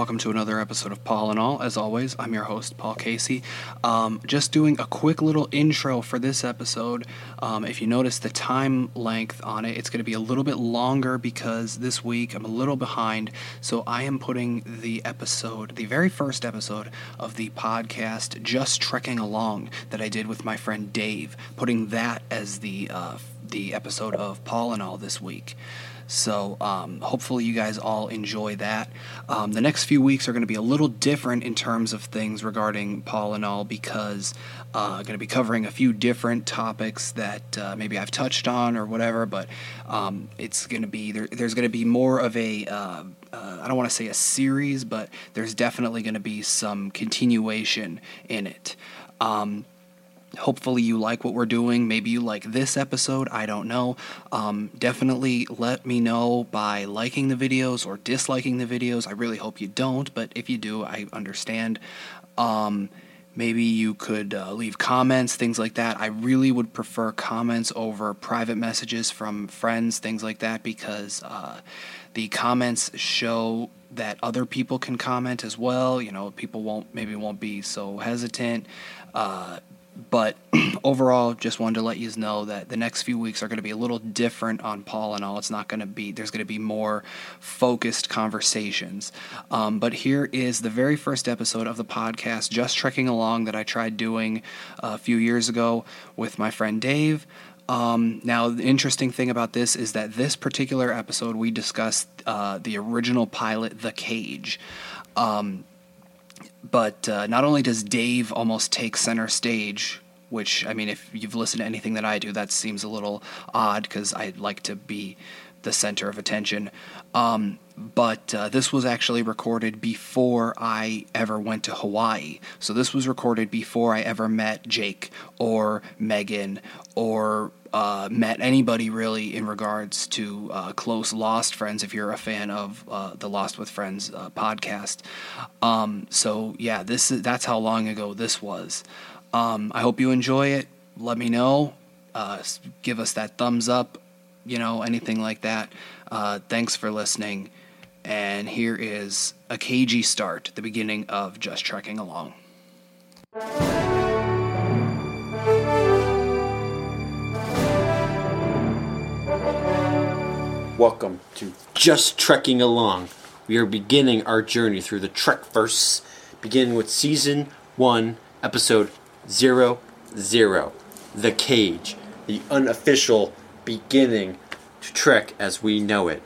welcome to another episode of Paul and All. As always, I'm your host, Paul Casey. Um, just doing a quick little intro for this episode. Um, if you notice the time length on it, it's going to be a little bit longer because this week I'm a little behind. So I am putting the episode, the very first episode of the podcast, Just Trekking Along, that I did with my friend Dave, putting that as the uh, the episode of Paul and All this week. So um, hopefully you guys all enjoy that. Um, the next few weeks are going to be a little different in terms of things regarding Paul and all because uh, going to be covering a few different topics that uh, maybe I've touched on or whatever. But um, it's going to be there, there's going to be more of a uh, uh, I don't want to say a series, but there's definitely going to be some continuation in it. Um, hopefully you like what we're doing. Maybe you like this episode. I don't know. Um, definitely let me know by liking the videos or disliking the videos. I really hope you don't but if you do i understand. Um, maybe you could uh, leave comments things like that. I really would prefer comments over private messages from friends things like that because uh, the comments show that other people can comment as well. You know people won't maybe won't be so hesitant. Uh, but overall, just wanted to let you know that the next few weeks are going to be a little different on Paul and all. It's not going to be, there's going to be more focused conversations. Um, but here is the very first episode of the podcast, Just Trekking Along, that I tried doing a few years ago with my friend Dave. Um, now, the interesting thing about this is that this particular episode, we discussed uh, the original pilot, The Cage. Um, but uh, not only does Dave almost take center stage, which I mean, if you've listened to anything that I do, that seems a little odd because I like to be the center of attention. Um, but uh, this was actually recorded before I ever went to Hawaii. So this was recorded before I ever met Jake or Megan or uh, met anybody really in regards to uh, close Lost friends. If you're a fan of uh, the Lost with Friends uh, podcast, um, so yeah, this is that's how long ago this was. Um, I hope you enjoy it. Let me know. Uh, give us that thumbs up. You know anything like that. Uh, thanks for listening. And here is a cagey start, the beginning of Just Trekking Along. Welcome to Just Trekking Along. We are beginning our journey through the Trekverse, beginning with Season 1, Episode 00, The Cage, the unofficial beginning to Trek as we know it.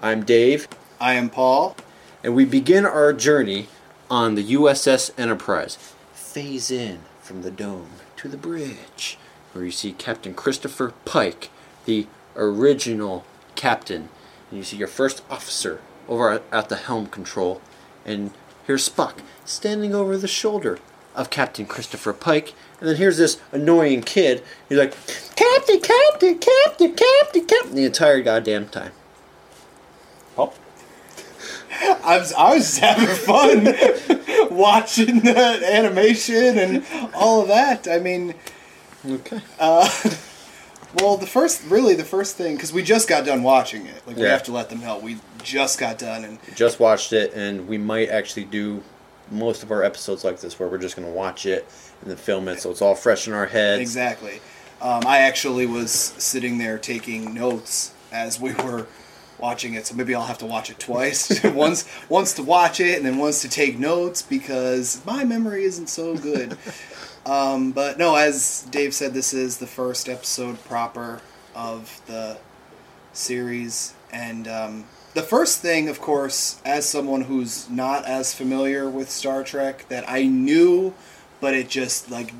I'm Dave, I am Paul. and we begin our journey on the USS Enterprise. Phase in from the dome to the bridge, where you see Captain Christopher Pike, the original captain, and you see your first officer over at, the helm control, and here's Spock standing over the shoulder of Captain Christopher Pike, and then here's this annoying kid. He's like, Captain, Captain, Captain, Captain, Captain, the entire goddamn time. Oh. I was I was just having fun watching the animation and all of that. I mean, Okay. Uh, well, the first really the first thing because we just got done watching it. Like we have to let them know we just got done and just watched it, and we might actually do most of our episodes like this, where we're just going to watch it and then film it, so it's all fresh in our heads. exactly. Um, I actually was sitting there taking notes as we were watching it, so maybe I'll have to watch it twice. once once to watch it and then once to take notes because my memory isn't so good. um, but no, as Dave said, this is the first episode proper of the series, and um, the first thing, of course, as someone who's not as familiar with Star Trek, that I knew, but it just like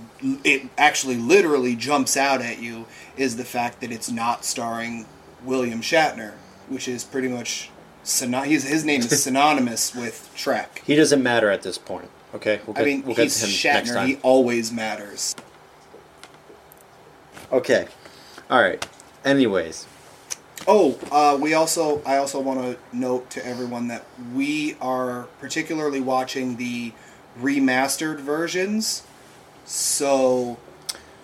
it actually literally jumps out at you is the fact that it's not starring William Shatner, which is pretty much syno- he's, his name is synonymous with Trek. He doesn't matter at this point. Okay, we'll I mean, we'll get he's to him next Shatner. time. He always matters. Okay, all right. Anyways, Oh, uh, we also I also want to note to everyone that we are particularly watching the remastered versions. So,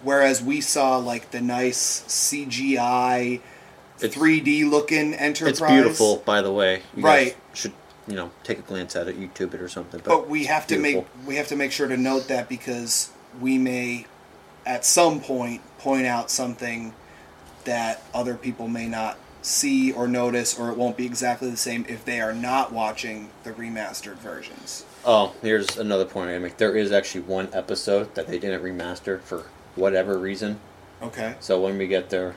whereas we saw like the nice CGI, 3D looking Enterprise, it's beautiful, by the way. You guys Right. Should you know take a glance at it, YouTube it or something. But, But we have to make we have to make sure to note that because we may, at some point, point out something that other people may not see or notice, or it won't be exactly the same if they are not watching the remastered versions. Oh, here's another point I make. There is actually one episode that they didn't remaster for whatever reason. Okay. So when we get there,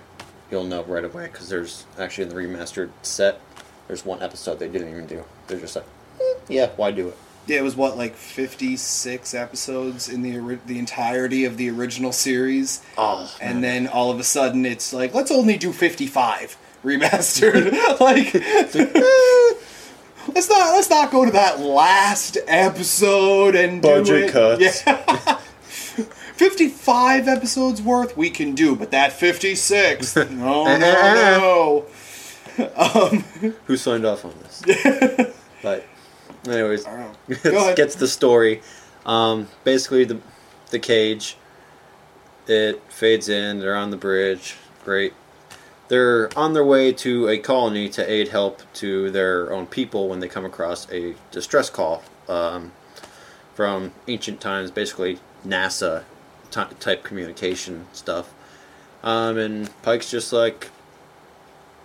you'll know right away because there's actually in the remastered set, there's one episode they didn't even do. They're just like, "Eh, yeah, why do it? Yeah, it was what like fifty six episodes in the ori- the entirety of the original series, Oh, and then all of a sudden it's like let's only do fifty five remastered. like, let's not let's not go to that last episode and do Budget cuts. Yeah. 55 episodes worth we can do, but that 56, no, no, no. who signed off on this? but, anyways, gets don't know. let's Go ahead. get to the story. Um, basically, the the cage. It fades in. They're on the bridge. Great. They're on their way to a colony to aid help to their own people when they come across a distress call um, from ancient times, basically NASA ty- type communication stuff. Um, and Pike's just like,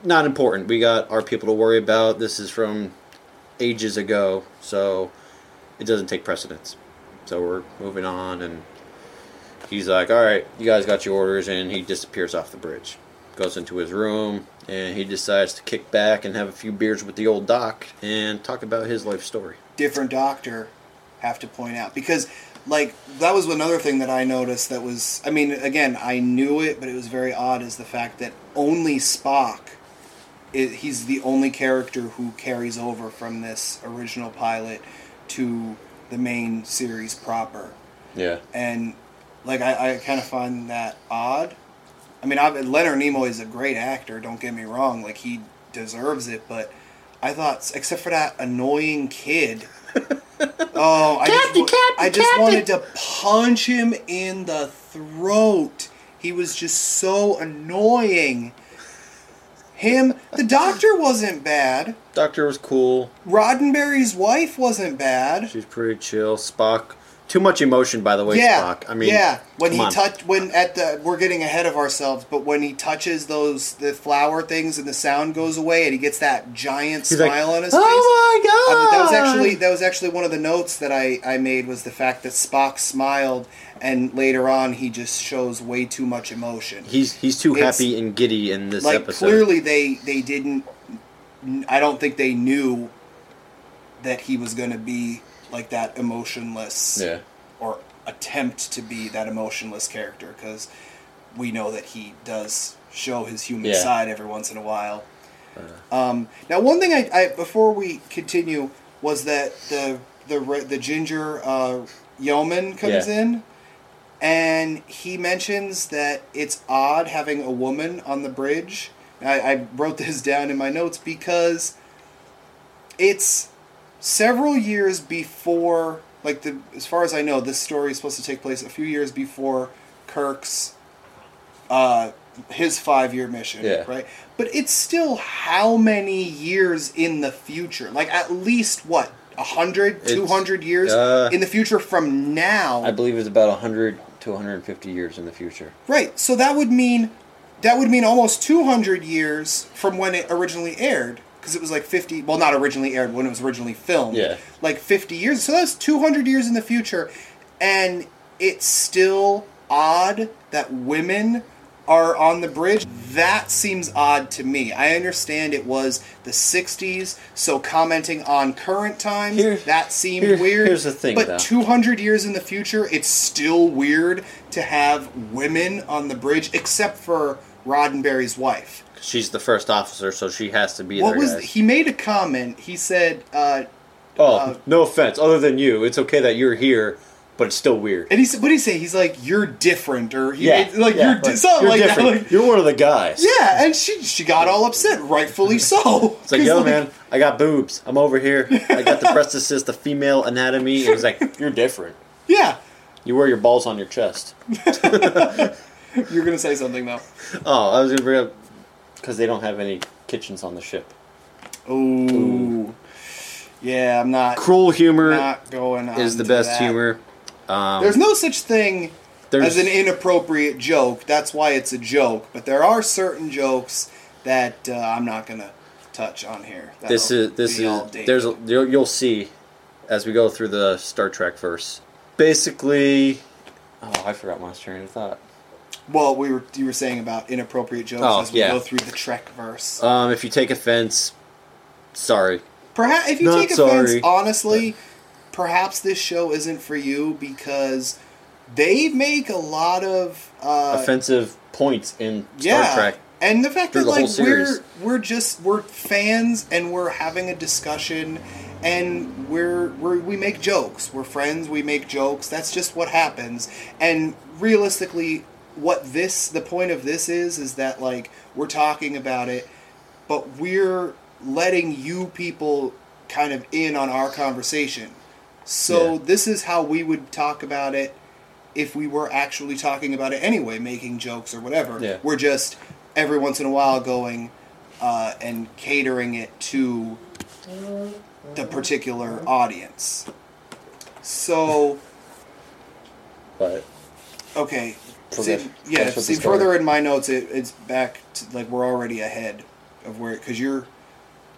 not important. We got our people to worry about. This is from ages ago, so it doesn't take precedence. So we're moving on, and he's like, "All right, you guys got your orders," and he disappears off the bridge, goes into his room, and he decides to kick back and have a few beers with the old doc and talk about his life story. different doctor have to point out because like that was another thing that I noticed that was I mean again I knew it but it was very odd is the fact that only Spock he's the only character who carries over from this original pilot to the main series proper Yeah, and like I, I kind of find that odd. I mean, I, Leonard Nimoy is a great actor. Don't get me wrong; like he deserves it. But I thought, except for that annoying kid, oh, I just, wa- I just wanted to punch him in the throat. He was just so annoying. Him, the doctor wasn't bad. Doctor was cool. Roddenberry's wife wasn't bad. She's pretty chill. Spock, too much emotion, by the way. yeah, Spock. I mean, yeah. When he on. touch, when at the, we're getting ahead of ourselves, but when he touches those the flower things and the sound goes away, and he gets that giant He's like, smile on his oh face. Oh my god! I mean, that was actually that was actually one of the notes that I, I made was the fact that Spock smiled, and later on he just shows way too much emotion. He's he's too It's- happy and giddy in this like episode. clearly they they didn't. I don't think they knew that he was going to be like that emotionless Yeah. or attempt to be that emotionless character because we know that he does show his human Yeah. side every once in a while. Um, now, one thing I, I before we continue was that the the the ginger uh, yeoman comes Yeah. in, and he mentions that it's odd having a woman on the bridge. I, I wrote this down in my notes because it's several years before like the as far as I know, this story is supposed to take place a few years before Kirk's uh his five year mission. Yeah. Right? But it's still how many years in the future? Like at least what? 100, It's- 200 years uh, in the future from now. I believe it's about 100 to 150 years in the future. Right. So that would mean that would mean almost 200 years from when it originally aired because it was like 50 well not originally aired when it was originally filmed. Yeah. Like 50 years. So that's 200 years in the future and it's still odd that women are on the bridge. That seems odd to me. I understand it was the 60s, so commenting on current times, Here- that seemed here- weird. here's the thing, But though. 200 years in the future, it's still weird to have women on the bridge, except for Roddenberry's wife. She's the first officer, so she has to be What there. was guys. he made a comment? He said, uh, oh, uh, no offense. Other than you, it's okay that you're here, but it's still weird. and he said, what did he say? He's like, "You're different," or he Yeah, like yeah, you're di- something like different. that. Like, you're one of the guys. yeah, and she she got all upset, rightfully so. It's like, yo, man, I got boobs. I'm over here. I got the prosthesis, the female anatomy. It was like, you're different. Yeah, You wear your balls on your chest. you're gonna say something though. Oh, I was gonna bring up because they don't have any kitchens on the ship. Ooh. Yeah, I'm not. Cruel humor Not going is the best that. humor. Um, There's no such thing there's- as an inappropriate joke. That's why it's a joke. But there are certain jokes that uh, I'm not gonna touch on here. this That'll is this is there's a, you'll, you'll see as we go through the Star Trek verse. Basically, oh, I forgot my train of thought. Well, we were you were saying about inappropriate jokes Oh, as we yeah. go through the Trek verse. Um, if you take offense, sorry. Perhaps if you Not take offense, sorry. honestly, perhaps this show isn't for you because they make a lot of uh, Offensive points in Star yeah. Trek. And the fact through that the whole like we're we're just we're fans and we're having a discussion and we're, we're we make jokes. We're friends, we make jokes. That's just what happens. And realistically what this the point of this is is that like we're talking about it but we're letting you people kind of in on our conversation. So Yeah. this is how we would talk about it if we were actually talking about it anyway, making jokes or whatever. Yeah. We're just every once in a while going uh, and catering it to the particular audience. So But okay, See, yeah. that's what the See, further in my notes, it, it's back to like we're already ahead of where because you're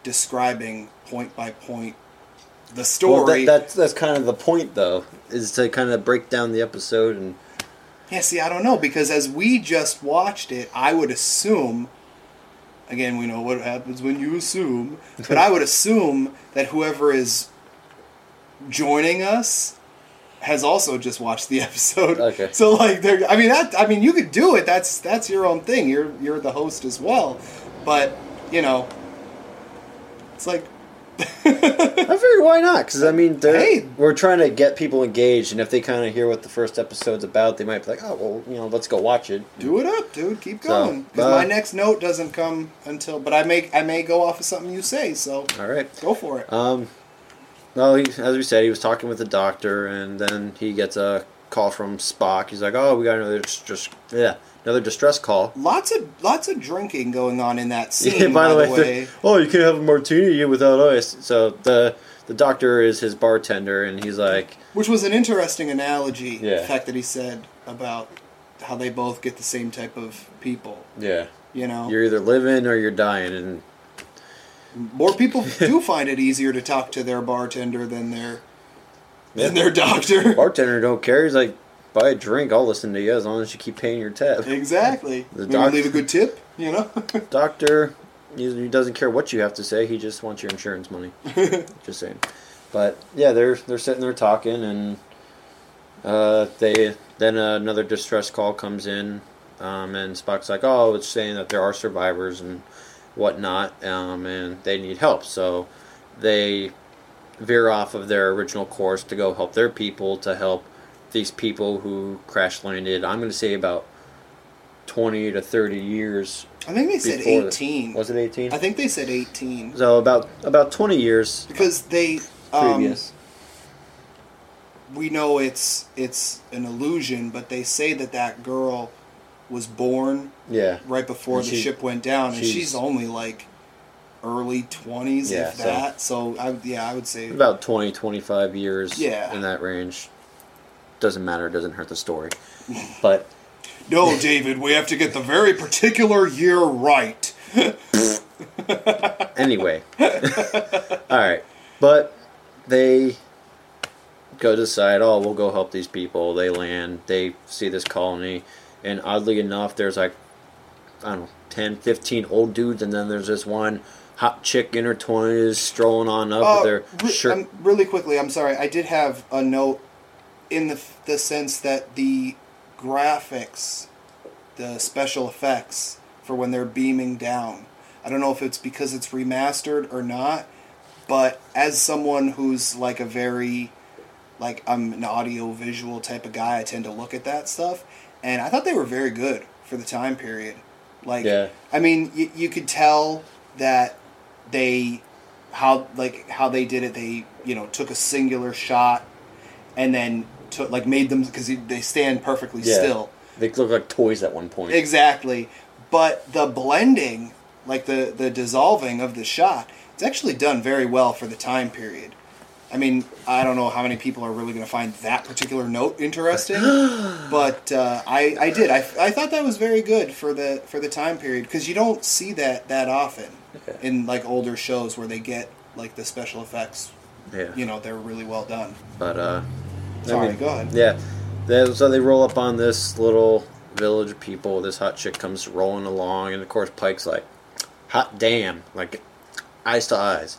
describing point by point the well, story. that, that's that's kind of the point, though, is to kind of break down the episode and Yeah, see, I don't know because as we just watched it, I would assume. Again, we know what happens when you assume, but I would assume that whoever is joining us has also just watched the episode. Okay. So like, they're, I mean, that I mean, you could do it. That's that's your own thing. You're you're the host as well, but you know, it's like I figure why not? Because I mean, Hey. we're trying to get people engaged, and if they kind of hear what the first episode's about, they might be like, "Oh, well, you know, let's go watch it." do it up, dude. Keep So, going. Because uh, my next note doesn't come until, but I may I may go off of something you say. So All right. go for it. Um, well, he, as we said, he was talking with the doctor, and then he gets a call from Spock. He's like, "Oh, we got another just yeah, another distress call." Lots of lots of drinking going on in that scene. Yeah, by, the way, way. oh, you can't have a martini without ice. So the the doctor is his bartender, and he's like, which was an interesting analogy. Yeah. The fact that he said about how they both get the same type of people. "Yeah, You know, you're either living or you're dying," and more people do find it easier to talk to their bartender than their than their doctor. bartender don't care. He's like, "Buy a drink, I'll listen to you as long as you keep paying your tab." exactly. The Maybe doc- leave a good tip. You know. doctor he he doesn't care what you have to say he just wants your insurance money just saying but yeah they're they're sitting there talking and uh, they then another distress call comes in um, and spock's like oh it's saying that there are survivors and whatnot um, and they need help. So they veer off of their original course to go help their people to help these people who crash landed i'm going to say about 20 to 30 years I think they said before the- eighteen. was it 18 I think they said eighteen. So about about 20 years because they um, previous. we know it's it's an illusion, but they say that that girl was born yeah right before And the she- ship went down, and she's, she's- only like early twenties, Yeah, if so- that. So I yeah, I would say about 20 25 years Yeah. in that range doesn't matter doesn't hurt the story but no, David. We have to get the very particular year right. anyway all right but they go decide oh we'll go help these people they land they see this colony and oddly enough there's like i don't know 10 15 old dudes and then there's this one hot chick in her 20s strolling on up Uh, with their re- shirt um, really quickly, I'm sorry. I did have a note in the the sense that the graphics, the special effects for when they're beaming down. I don't know if it's because it's remastered or not, but as someone who's like a very like I'm an audio visual type of guy, I tend to look at that stuff, and I thought they were very good for the time period. Like, Yeah. I mean, y- you could tell that they how like how they did it. They you know took a singular shot and then took like made them because they stand perfectly Yeah. still. they look like toys at one point Exactly. But the blending, like the the dissolving of the shot, it's actually done very well for the time period. I mean, I don't know how many people are really going to find that particular note interesting, but uh, I, I did. I, I thought that was very good for the for the time period because you don't see that that often Okay. in like older shows where they get like the special effects. Yeah. You know, they're really well done. But uh, I Sorry, mean, go ahead. Yeah, they, so they roll up on this little village of people. This hot chick comes rolling along, and of course Pike's like, "Hot damn!" Like eyes to eyes.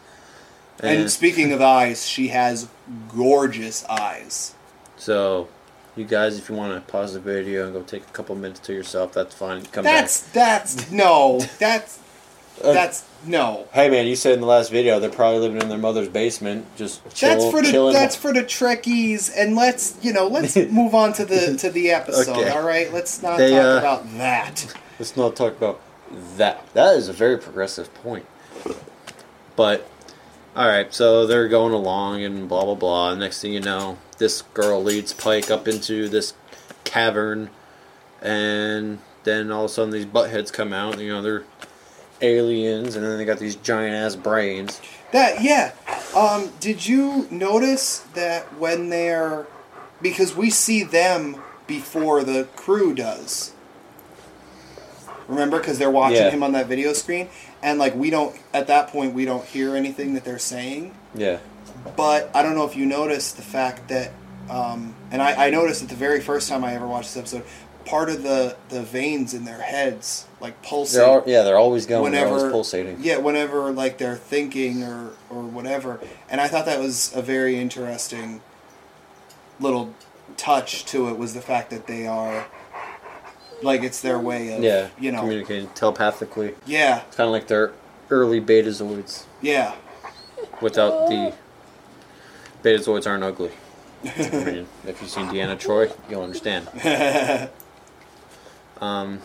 And speaking of eyes, she has gorgeous eyes. so, you guys, if you want to pause the video and go take a couple minutes to yourself, that's fine. Come back. That's that's no, that's Uh, that's no. Hey man, you said in the last video they're probably living in their mother's basement, just chill, That's for the chilling. that's for the Trekkies, and let's you know let's move on to the to the episode. Okay. All right, let's not They, talk uh, about that. Let's not talk about that. That is a very progressive point. But all right, so they're going along and blah blah blah. Next thing you know, this girl leads Pike up into this cavern, and then all of a sudden these buttheads come out. You know they're aliens, and then they got these giant ass brains. That yeah. Um, did you notice that when they're because we see them before the crew does. Remember, because they're watching Yeah. him on that video screen, and like we don't at that point we don't hear anything that they're saying. Yeah, But I don't know if you noticed the fact that, um, and I, I noticed it the very first time I ever watched this episode. Part of the the veins in their heads like pulsate they're all, yeah they're always going. whenever they're always pulsating. Yeah, whenever like they're thinking or or whatever. And I thought that was a very interesting little touch to it was the fact that they are like it's their way of Yeah, you know communicating telepathically. yeah It's kind of like their early betazoids. yeah without the betazoids aren't ugly. I mean, if you've seen Deanna Troi, you'll understand. Um,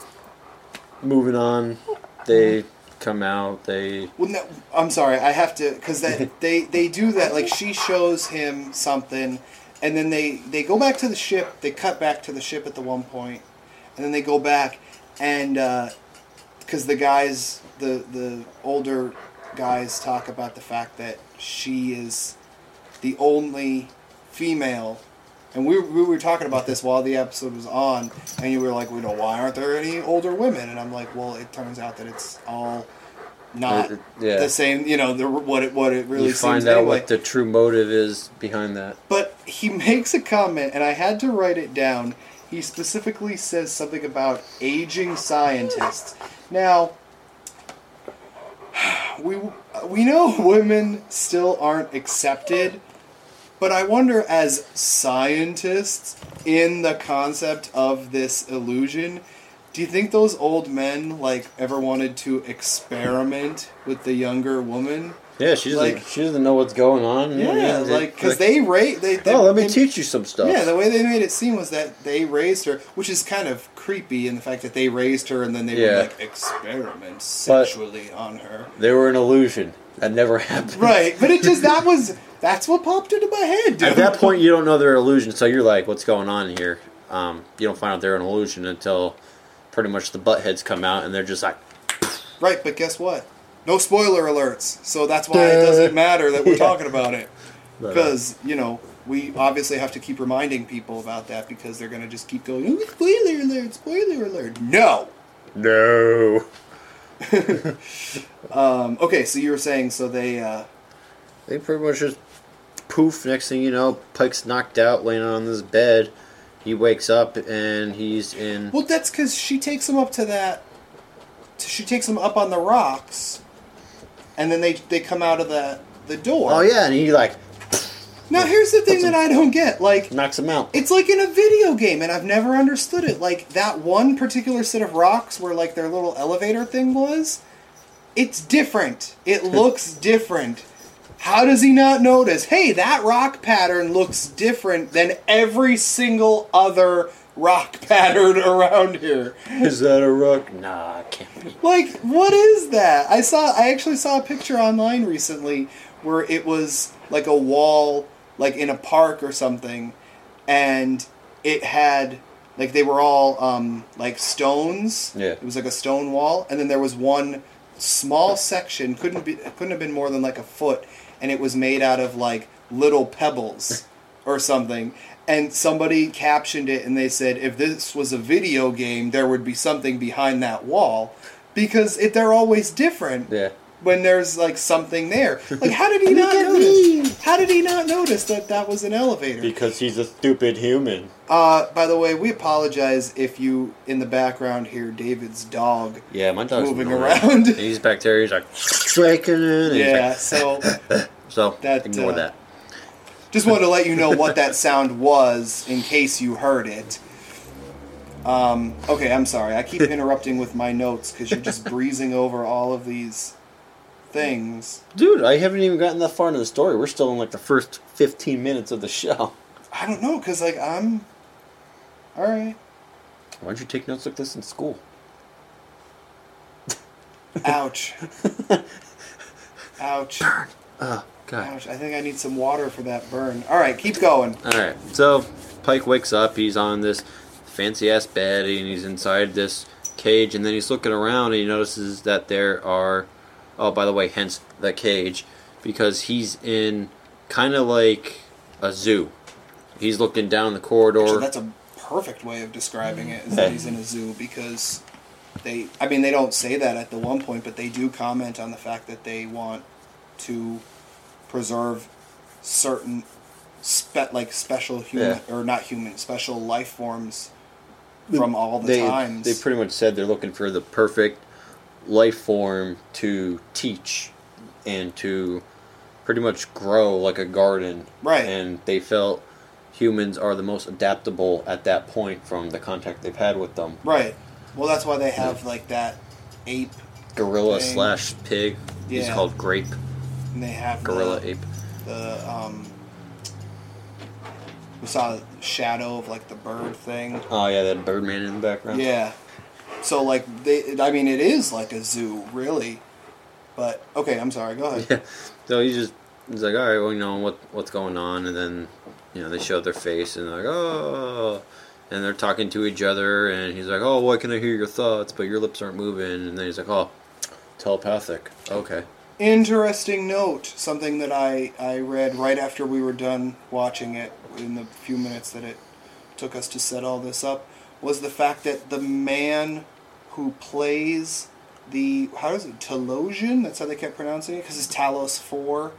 moving on, they come out. They Well, no, I'm sorry. I have to because that they they do that. Like she shows him something, and then they they go back to the ship. They cut back to the ship at the one point, and then they go back, and because the guys, the the older guys, talk about the fact that she is the only female. And we, we were talking about this while the episode was on, and you were like, "We know why aren't there any older women?" And I'm like, "Well, it turns out that it's all not Uh, yeah. the same. You know, the, what it what it really you seems find out anyway. what the true motive is behind that. But he makes a comment, and I had to write it down. He specifically says something about aging scientists. Now, we we know women still aren't accepted, but I wonder, as scientists, in the concept of this illusion, do you think those old men like ever wanted to experiment with the younger woman? Yeah, she doesn't. Like- she doesn't know what's going on. Yeah, like because they rate they, they. Oh, let me they- teach you some stuff. Yeah, the way they made it seem was that they raised her, which is kind of creepy in the fact that they raised her and then they Yeah. would like experiment sexually on her. they were an illusion. That never happened. Right, but it just that was that's what popped into my head, dude. At that point, you don't know they're an illusion, so you're like, "What's going on here?" Um, you don't find out they're an illusion until pretty much the buttheads come out, and they're just like, right, but guess what? No spoiler alerts, so that's why it doesn't matter that we're Yeah. talking about it because you know we obviously have to keep reminding people about that because they're gonna just keep going. "Oh, spoiler alert! Spoiler alert! No. no. Um, okay, so you were saying so they. Uh, They pretty much just poof. Next thing you know, Pike's knocked out, laying on this bed. He wakes up and he's in. Well, that's because she takes him up to that. She takes him up on the rocks, and then they they come out of the the door. Oh yeah, and he like Now here's the thing that I don't get. Like knocks him out. it's like in a video game, and I've never understood it. Like that one particular set of rocks where like their little elevator thing was. It's different. It looks different. How does he not notice? Hey, that rock pattern looks different than every single other rock pattern around here. Is that a rock? Nah, can't be. Like, what is that? I saw. I actually saw a picture online recently where it was like a wall, like in a park or something, and it had like they were all um, like stones. Yeah. It was like a stone wall, and then there was one small section couldn't be couldn't have been more than like a foot, and it was made out of like little pebbles or something. And somebody captioned it, and they said, if this was a video game, there would be something behind that wall, because it, they're always different Yeah. when there's like something there. Like, how did he not notice? How did he not notice that that was an elevator? Because he's a stupid human. Uh, by the way, we apologize if you in the background hear David's dog. Yeah, my dog's Moving annoying. around. He's back there. He's like shaking it. Yeah, like- so so That, ignore uh, that. Just wanted to let you know what that sound was in case you heard it. Um, okay, I'm sorry. I keep interrupting with my notes because you're just breezing over all of these things. Dude, I haven't even gotten that far into the story. We're still in like the first 15 minutes of the show. I don't know because like I'm. All right. Why don't you take notes like this in school? Ouch. Ouch. Oh, God. Ouch. I think I need some water for that burn. All right, keep going. All right. So Pike wakes up. He's on this fancy ass bed, and he's inside this cage. And then he's looking around, and he notices that there are. Oh, by the way, hence the cage, because he's in kind of like a zoo. He's looking down the corridor. Actually, that's a perfect way of describing it. Is that he's in a zoo because they. I mean, they don't say that at the one point, but they do comment on the fact that they want to preserve certain spe- like special human Yeah. or not human special life forms from all the they, times. They pretty much said they're looking for the perfect life form to teach and to pretty much grow like a garden. Right. And they felt humans are the most adaptable at that point from the contact they've had with them. right. Well, that's why they have like that ape, Gorilla Thing. slash pig. He's Yeah. called Grape. And they have Gorilla the, ape. the um. We saw a shadow of like the bird thing. Oh yeah, that Birdman in the background. Yeah. So like they, I mean, it is like a zoo, really. But okay, I'm sorry. Go ahead. Yeah. So he's just he's like, all right, well, you know what what's going on, and then you know they show their face and they're like, oh, and they're talking to each other, and he's like, oh, why can I hear your thoughts, but your lips aren't moving, and then he's like, oh, telepathic. Okay. Interesting note. Something that I I read right after we were done watching it in the few minutes that it took us to set all this up was the fact that the man who plays the how is it Telosian? That's how they kept pronouncing it because it's Talos Four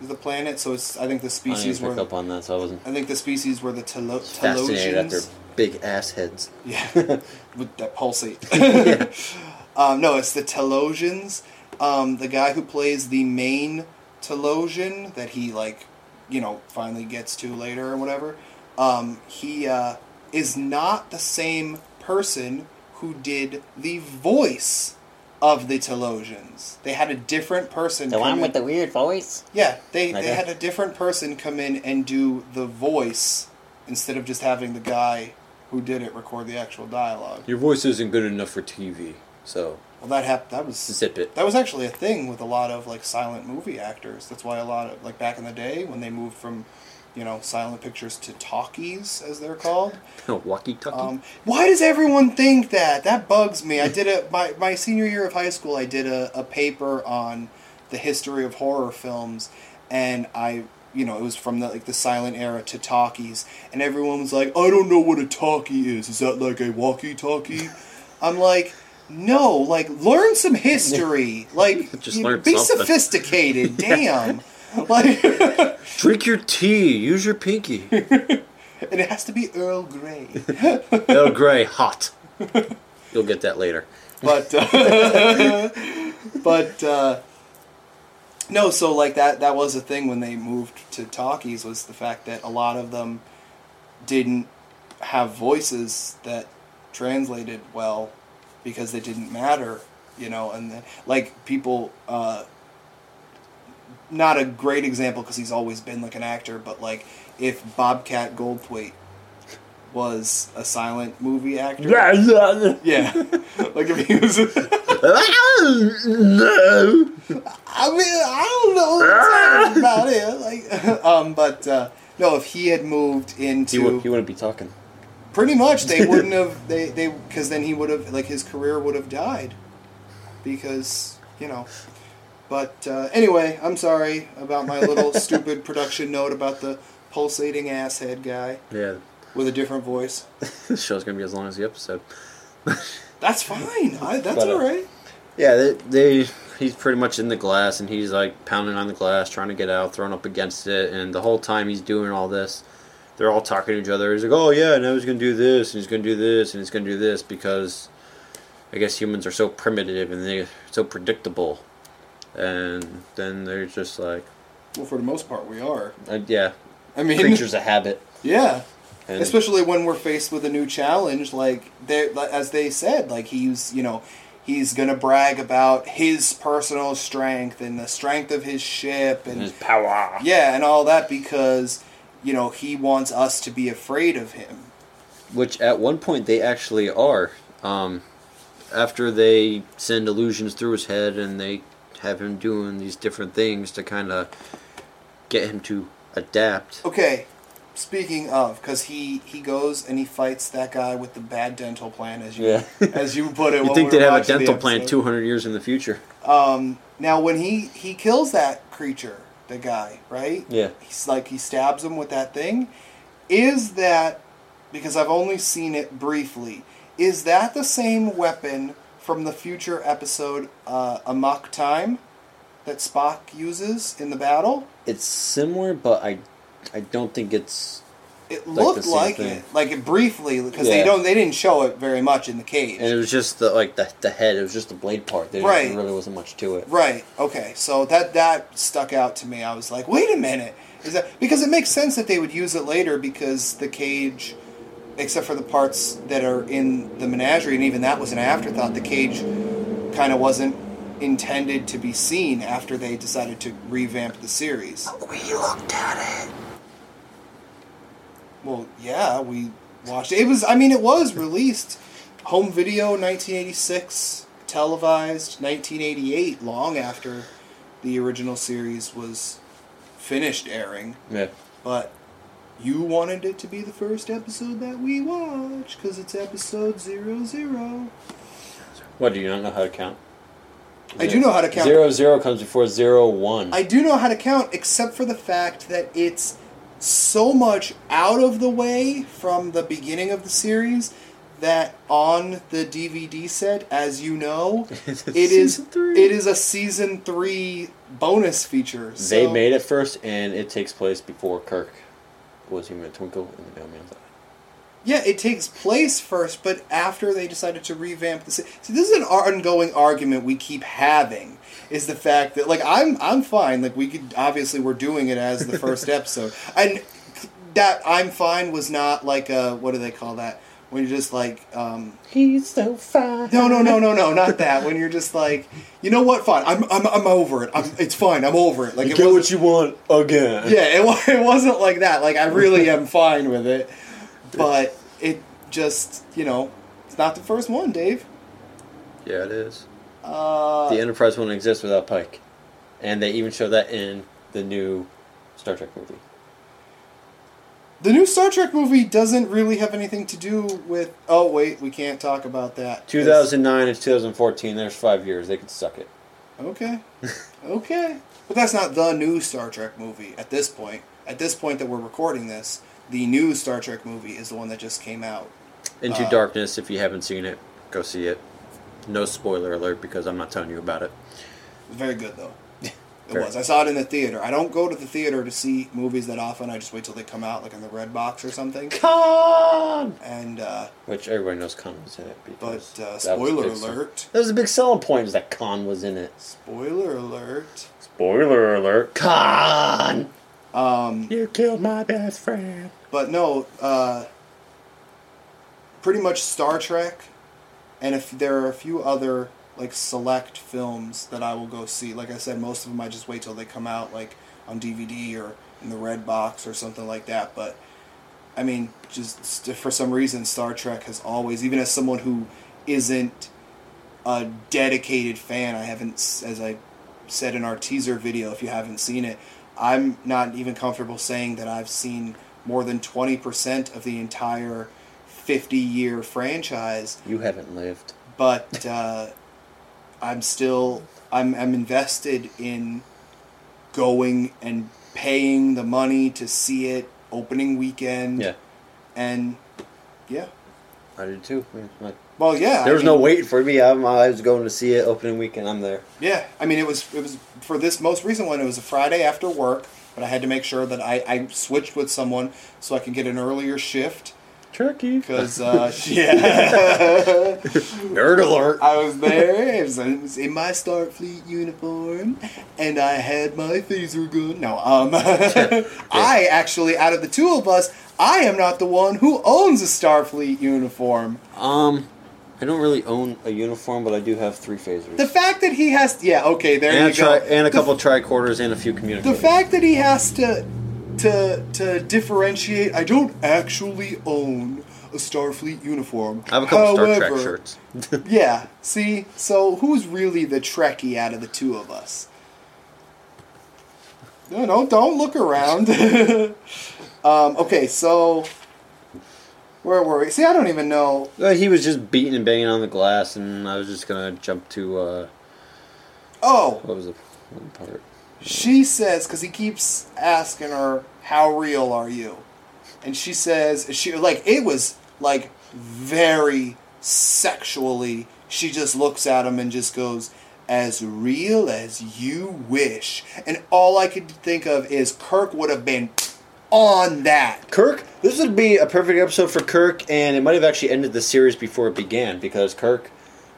is the planet. So it's I think the species even were up on that, so I wasn't I think the species were the Telo- fascinated at their big ass heads. Yeah, with that pulsate. um, no, it's the Telosians. Um, the guy who plays the main Telosian that he like, you know, finally gets to later or whatever. Um, he uh, is not the same person who did the voice of the Telosians. They had a different person. The come one in- with the weird voice? yeah, they, Like they had a different person come in and do the voice instead of just having the guy who did it record the actual dialogue. Your voice isn't good enough for TV, so Well, that hap- that was zip it. that was actually a thing with a lot of like silent movie actors. That's why a lot of like back in the day when they moved from, you know, silent pictures to talkies as they're called. Walkie talkie. Um, why does everyone think that? That bugs me. I did a my, my senior year of high school. I did a, a paper on the history of horror films, and I you know it was from the like the silent era to talkies, and everyone was like, I don't know what a talkie is. Is that like a walkie-talkie? I'm like. No, like learn some history. Like Just learn be something. sophisticated. Damn. Like Drink your tea. Use your pinky. and it has to be Earl Grey. Earl Grey, hot. You'll get that later. but uh, but uh, no so like that that was a thing when they moved to talkies was the fact that a lot of them didn't have voices that translated well because they didn't matter you know and then, like people uh, not a great example because he's always been like an actor but like if bobcat goldthwait was a silent movie actor yeah yeah, like if he was no. I mean, I don't know about it. Like, um, but uh, no, if he had moved He, into would, he wouldn't be talking. Pretty much, they wouldn't have they they because then he would have like his career would have died. because you know. But uh, anyway, I'm sorry about my little stupid production note about the pulsating ass head guy Yeah, with a different voice. this show's gonna be as long as the episode. That's fine. I, that's But, uh, all right. Yeah, they, they he's pretty much in the glass and he's like pounding on the glass, trying to get out, thrown up against it, and the whole time he's doing all this, they're all talking to each other. He's like, "Oh yeah, now he's gonna do this, and he's gonna do this, and he's gonna do this," because I guess humans are so primitive and they're so predictable, and then they're just like, Well, for the most part, we are. uh, "Yeah, I mean, creatures of habit." yeah. And especially when we're faced with a new challenge like they as they said like he's you know he's gonna brag about his personal strength and the strength of his ship and his power. yeah and all that because you know he wants us to be afraid of him Which at one point they actually are. Um, after they send illusions through his head and they have him doing these different things to kind of get him to adapt. okay speaking of because he he goes and he fights that guy with the bad dental plan as you Yeah. as you put it You think we they'd have a watching the dental plan 200 years in the future? Um, now, when he he kills that creature, the guy, right? Yeah. He's like he stabs him with that thing. Is that because I've only seen it briefly? Is that the same weapon from the future episode uh, Amok Time that Spock uses in the battle? It's similar, but I, I don't think it's. It Like looked same like thing. it, like it briefly, because they don't they didn't show it very much in the cage. And it was just the like the, the head. It was just the blade part. There Right. really wasn't much to it. Right. Okay. So that that stuck out to me. I was like, wait a minute. Is that because it makes sense that they would use it later because the cage, except for the parts that are in the menagerie, and even that was an afterthought. The cage kind of wasn't intended to be seen after they decided to revamp the series. Oh, we looked at it. Well, yeah, we watched it. It was. I mean, it was released home video 1986, televised 1988, long after the original series was finished airing. Yeah. But you wanted it to be the first episode that we watch because it's episode zero zero. What do you not know how to count? I do know how to count. Zero zero comes before zero one. I do know how to count, except for the fact that it's so much out of the way from the beginning of the series that on the DVD set, as you know, it is three. it is a season three bonus feature. They made it first, and it takes place before Kirk was even a twinkle in the mailman's eye. Yeah, it takes place first, but after they decided to revamp the. se- See, this is an ongoing argument we keep having. Is the fact that like I'm I'm fine. Like we could obviously we're doing it as the first episode, and that I'm fine was not like a what do they call that when you're just like um, He's so fine. no no no no no not that when you're just like you know what fine I'm I'm, I'm over it I'm, it's fine I'm over it like You it get what you want again. yeah, it, it wasn't like that. Like, I really am fine with it. But it just, you know, it's not the first one, Dave. Yeah, it is. Uh, The Enterprise wouldn't exist without Pike, and they even show that in the new Star Trek movie. the new Star Trek movie doesn't really have anything to do with. Oh, wait, we can't talk about that. 2009 and 2014. There's five years. They could suck it. Okay. okay. But that's not the new Star Trek movie at this point. At this point that we're recording this, the new Star Trek movie is the one that just came out. Into Uh, Darkness. If you haven't seen it, go see it. No spoiler alert because I'm not telling you about it. Very good though. It Fair. was. I saw it in the theater. I don't go to the theater to see movies that often. I just wait till they come out, like in the red box or something. Khan! And uh, Which everybody knows Khan was in it. But uh, that spoiler sell- alert. That was a big selling point. Was that Khan was in it? Spoiler alert. Spoiler alert. Khan. Um, You killed my best friend. but no, uh, pretty much Star Trek, and if there are a few other like select films that I will go see. Like I said, most of them I just wait till they come out, like on DVD or in the red box or something like that. But I mean, just for some reason, Star Trek has always, even as someone who isn't a dedicated fan, I haven't, as I said in our teaser video, if you haven't seen it, I'm not even comfortable saying that I've seen more than 20% of the entire 50 year franchise You haven't lived. but uh, I'm still I'm I'm invested in going and paying the money to see it opening weekend. Yeah, And yeah. I did too. Like, Well, yeah. there I was no mean- waiting for me. I'm, I was going to see it opening weekend. I'm there. Yeah, I mean, it was it was for this most recent one. It was a Friday after work, but I had to make sure that I, I switched with someone so I could get an earlier shift Turkey. because uh, yeah, Nerd alert. I was there. It was, it was in my Starfleet uniform, and I had my phaser gun. No, um, I actually, out of the two of us, I am not the one who owns a Starfleet uniform. Um, I don't really own a uniform, but I do have three phasers. The fact that he has, yeah, okay, there and, you a tri- go. and a The couple tricorders and a few communicators. the fact that he has to to to differentiate i don't actually own a starfleet uniform I have a couple Star Trek shirts. yeah see so who's really the trekkie out of the two of us no no don't look around um, okay so where were we? See i don't even know. Uh, he was just beating and banging on the glass, and I was just gonna jump to uh, oh. what was the one part? she says because he keeps asking her how real are you? And she says she like it was like very sexually she just looks at him and just goes as real as you wish. And all i could think of is kirk would have been on that Kirk. This would be a perfect episode for Kirk, and it might have actually ended the series before it began because Kirk.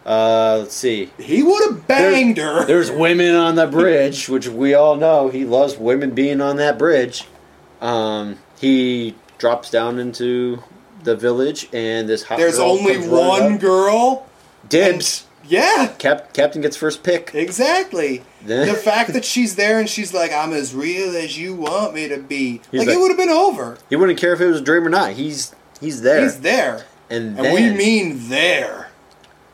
Uh, let's see. he would have banged her There's women on the bridge, which we all know he loves women being on that bridge. Um, he drops down into the village, and this hot there's only one girl Dibs. Yeah Cap- Captain gets first pick. Exactly. The fact that she's there and she's like, "I'm as real as you want me to be," like, like- it would have been over. He wouldn't care if it was a dream or not. He's he's there. He's there, and and then, we mean there.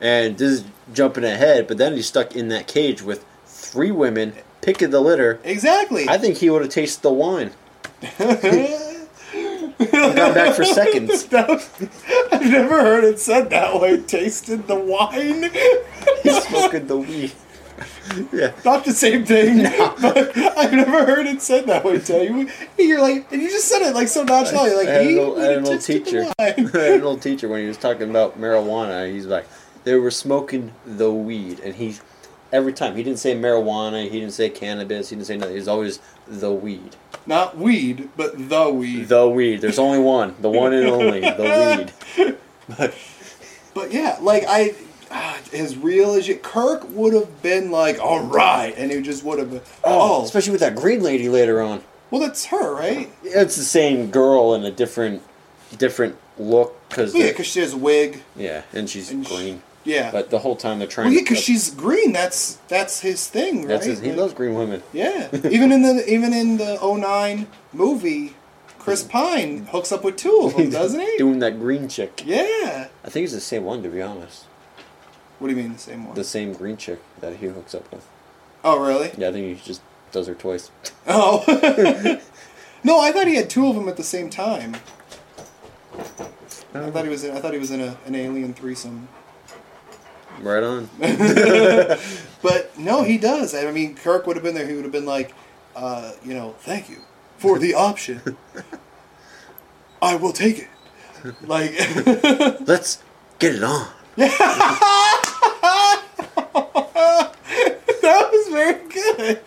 and this is jumping ahead, but then he's stuck in that cage with three women picking the litter. Exactly. I think he would have tasted the wine. Got back for seconds. Was- I've never heard it said that way. Tasted the wine. He's smoking the weed. yeah. Not the same thing, but I've never heard it said that way. Tell you, you're like, and you just said it like so. You're like, I had he an old, I had an old teacher. I had an old teacher when he was talking about marijuana. He's like, they were smoking the weed, and he every time he didn't say marijuana, he didn't say cannabis, he didn't say nothing. He was always the weed, Not weed, but the weed. the weed. There's only one, the one and only, the weed. But But yeah, like I, ah, as real as you, Kirk would have been like, all right, and he just would have been, oh, oh, especially with that green lady later on. well, that's her, right? It's the same girl in a different, different look because yeah, because she has a wig. yeah, and she's And green. Yeah, But the whole time they're trying. well, yeah, to because she's green. That's that's his thing, right? That's his, he loves green women. Yeah, even in the even in the 09 movie, Chris Pine hooks up with two of them, doesn't he? Doing that green chick. Yeah. I think it's the same one, to be honest. What do you mean the same one? The same green chick that he hooks up with. Oh, really? Yeah, I think he just does her twice. Oh. no, I thought he had two of them at the same time. I um, thought he was in, I thought he was in a, an alien threesome. Right on. But no, he does. I mean, Kirk would have been there. He would have been like, uh, you know, thank you for the option. I will take it. Like, Let's get it on. that was very good.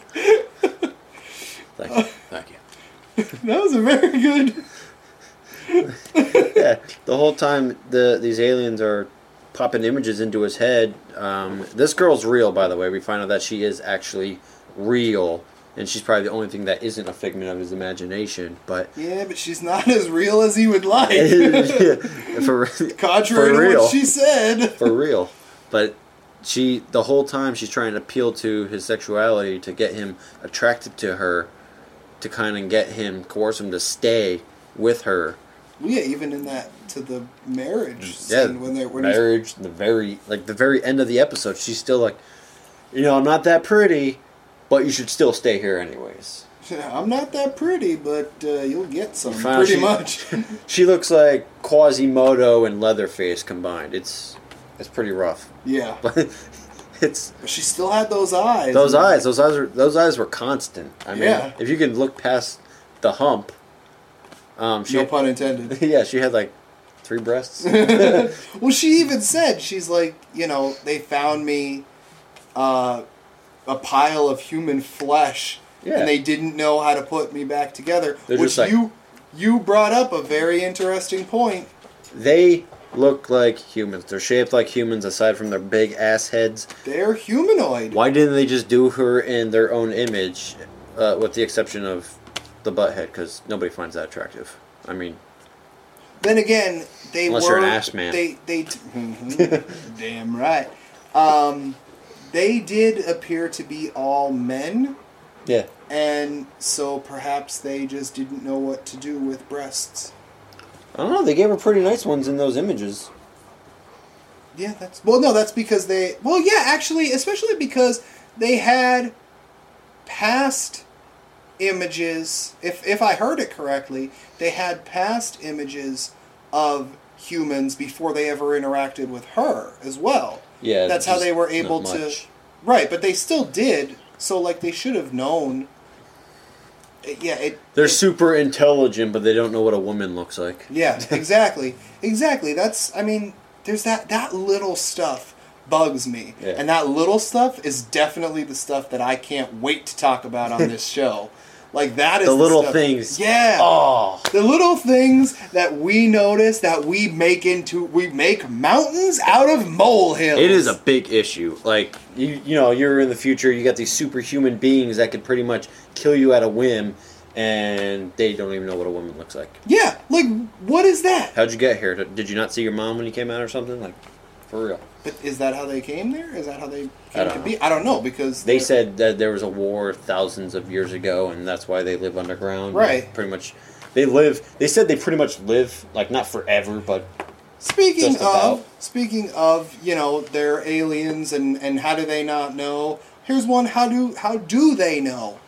Thank you. Thank you. That was a very good. Yeah, the whole time the these aliens are popping images into his head. Um, this girl's real, by the way. We find out that she is actually real, and she's probably the only thing that isn't a figment of his imagination. But Yeah, but she's not as real as he would like. for Contrary for to real. what she said. for real. But she, the whole time, she's trying to appeal to his sexuality to get him attracted to her, to kind of get him, coerce him to stay with her. Yeah, even in that to the marriage Yeah, scene when they when marriage, the very like the very end of the episode, she's still like, you know, I'm not that pretty, but you should still stay here anyways. Yeah, I'm not that pretty, but uh, you'll get some pretty she- much. She looks like Quasimodo and Leatherface combined. It's it's pretty rough. yeah. But It's But she still had those eyes. those eyes. Those eyes were those eyes were constant. I mean, Yeah. if you can look past the hump, um, she No pun intended. yeah, she had like three breasts. Well, she even said she's like, you know, they found me uh, a pile of human flesh, Yeah. and they didn't know how to put me back together. They're which like- you you brought up a very interesting point. they look like humans. They're shaped like humans, aside from their big ass heads. They're humanoid. Why didn't they just do her in their own image, uh, with the exception of the butt head? Because nobody finds that attractive. I mean, Then again, they Unless were you're an ass man. They they Mhm. damn right. Um, they did appear to be all men, yeah. and so perhaps they just didn't know what to do with breasts. I don't know. They gave her pretty nice ones in those images. Yeah, that's well. No, that's because they. Well, yeah, actually, especially because they had past images. If if I heard it correctly, they had past images of humans before they ever interacted with her as well. Yeah, that's how they were able to. Right, but they still did. So like they should have known. Yeah, it. They're it- super intelligent, but they don't know what a woman looks like. Yeah, exactly. exactly. That's I mean, there's that that little stuff bugs me. Yeah. And that little stuff is definitely the stuff that I can't wait to talk about on this show. Like that is The little stuff- things. Yeah. Oh, The little things that we notice that we make into we make mountains out of molehills. it is a big issue. Like you, you know, you're in the future. You got these superhuman beings that could pretty much kill you at a whim, and they don't even know what a woman looks like. Yeah, like what is that? How'd you get here? Did you not see your mom when you came out or something? Like, for real? But is that how they came there? Is that how they came to know. be? I don't know because They said that there was a war thousands of years ago, and that's why they live underground. Right. Pretty much, they live. They said they pretty much live like not forever, but Speaking Just about. of, speaking of, you know, they're aliens, and and how do they not know? Here's one: how do how do they know?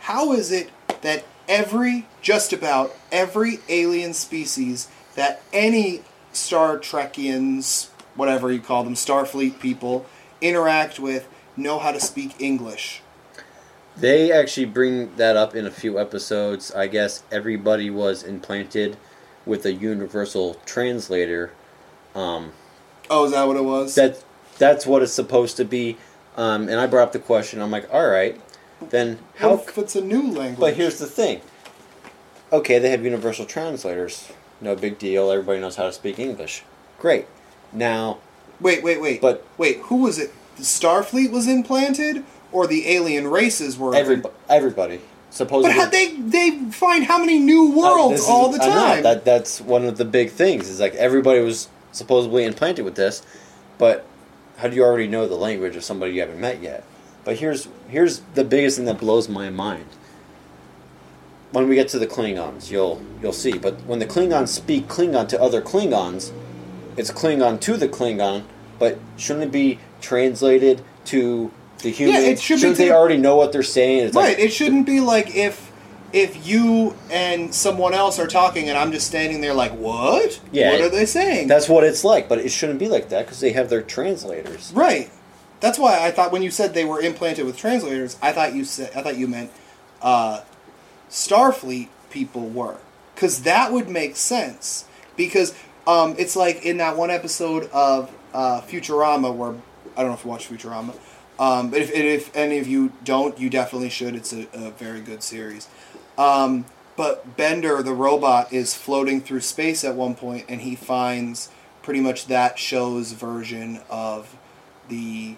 How is it that every, just about every alien species that any Star Trekians, whatever you call them, Starfleet people, interact with, know how to speak English? They actually bring that up in a few episodes. I guess everybody was implanted with a universal translator. Um, Oh, is that what it was? that that's what it's supposed to be. Um, and I brought up the question. I'm like, all right, then how? What if it's a new language? But here's the thing. Okay, they have universal translators. No big deal. Everybody knows how to speak English. Great. Now, Wait, wait, wait. But- wait, who was it? The Starfleet was implanted, or the alien races were? everybody, everybody supposedly. But how they they find how many new Uh, worlds this is- all the I know, time? that that's one of the big things. Is like everybody was supposedly implanted with this, but how do you already know the language of somebody you haven't met yet? But here's here's the biggest thing that blows my mind. When we get to the Klingons, you'll you'll see. But when the Klingons speak Klingon to other Klingons, it's Klingon to the Klingon. But shouldn't it be translated to the humans? it should to they the- already know what they're saying? It's right. like, it shouldn't be like if if you and someone else are talking and I'm just standing there like, what? Yeah, What are they saying? That's what it's like, but it shouldn't be like that because they have their translators. right. That's why I thought when you said they were implanted with translators, I thought you said I thought you meant uh, Starfleet people were, because that would make sense. Because um, it's like in that one episode of uh, Futurama where I don't know if you watch Futurama, um, but if if any of you don't, you definitely should. It's a, a very good series. Um, but Bender, the robot, is floating through space at one point, and he finds pretty much that show's version of the